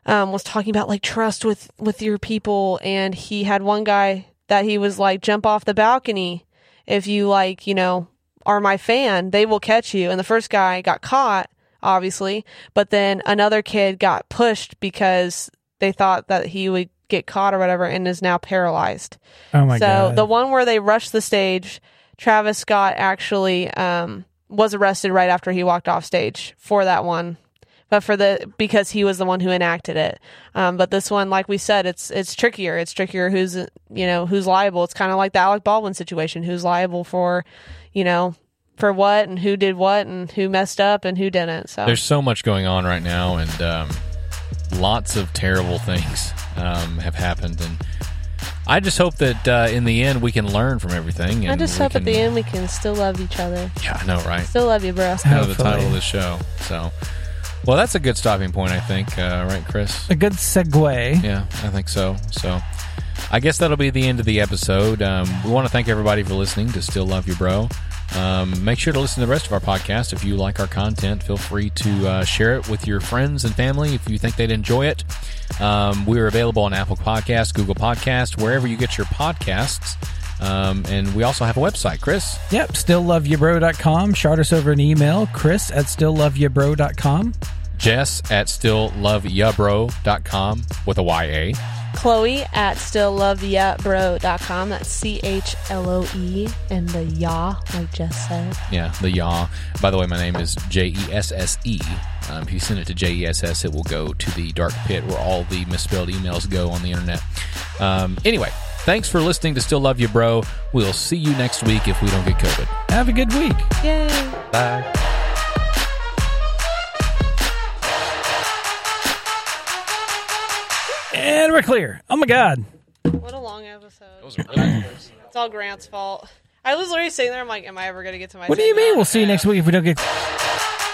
um, was talking about like trust with with your people, and he had one guy that he was like jump off the balcony if you like you know are my fan, they will catch you. And the first guy got caught, obviously, but then another kid got pushed because they thought that he would get caught or whatever and is now paralyzed. Oh my so god. So the one where they rushed the stage, Travis Scott actually um, was arrested right after he walked off stage for that one. But for the because he was the one who enacted it, um, but this one, like we said, it's it's trickier. It's trickier. Who's you know who's liable? It's kind of like the Alec Baldwin situation. Who's liable for, you know, for what and who did what and who messed up and who didn't. So There's so much going on right now, and um, lots of terrible things um, have happened. And I just hope that uh, in the end we can learn from everything. And I just we hope at the end we can still love each other. Yeah, I know, right? Still love you, bro. Kind of the title of the show. So, well, that's a good stopping point, I think. Uh, right, Chris? a good segue. Yeah, I think so. So, I guess that'll be the end of the episode. Um, we want to thank everybody for listening to Still Love You, Bro. Um, make sure to listen to the rest of our podcast. If you like our content, feel free to uh, share it with your friends and family if you think they'd enjoy it. Um, we're available on Apple Podcasts, Google Podcasts, wherever you get your podcasts. Um, and we also have a website, Chris. Yep, stillloveyoubro.com. Shout us over an email, chris at stillloveyoubro.com. Jess at stillloveyabro.com with a YA. Chloe at stillloveyabro.com. That's C H L O E and the ya, like Jess said. Yeah, the yaw. By the way, my name is J E S S E. Um, if you send it to J E S S, it will go to the dark pit where all the misspelled emails go on the internet. Um, anyway, thanks for listening to Still Love You, Bro. We'll see you next week if we don't get COVID. Have a good week. Yay. Bye. And we're clear. Oh my god. What a long episode. It's all Grant's fault. I was literally sitting there, I'm like, am I ever going to get to my What do you mean? We'll see you next week if we don't get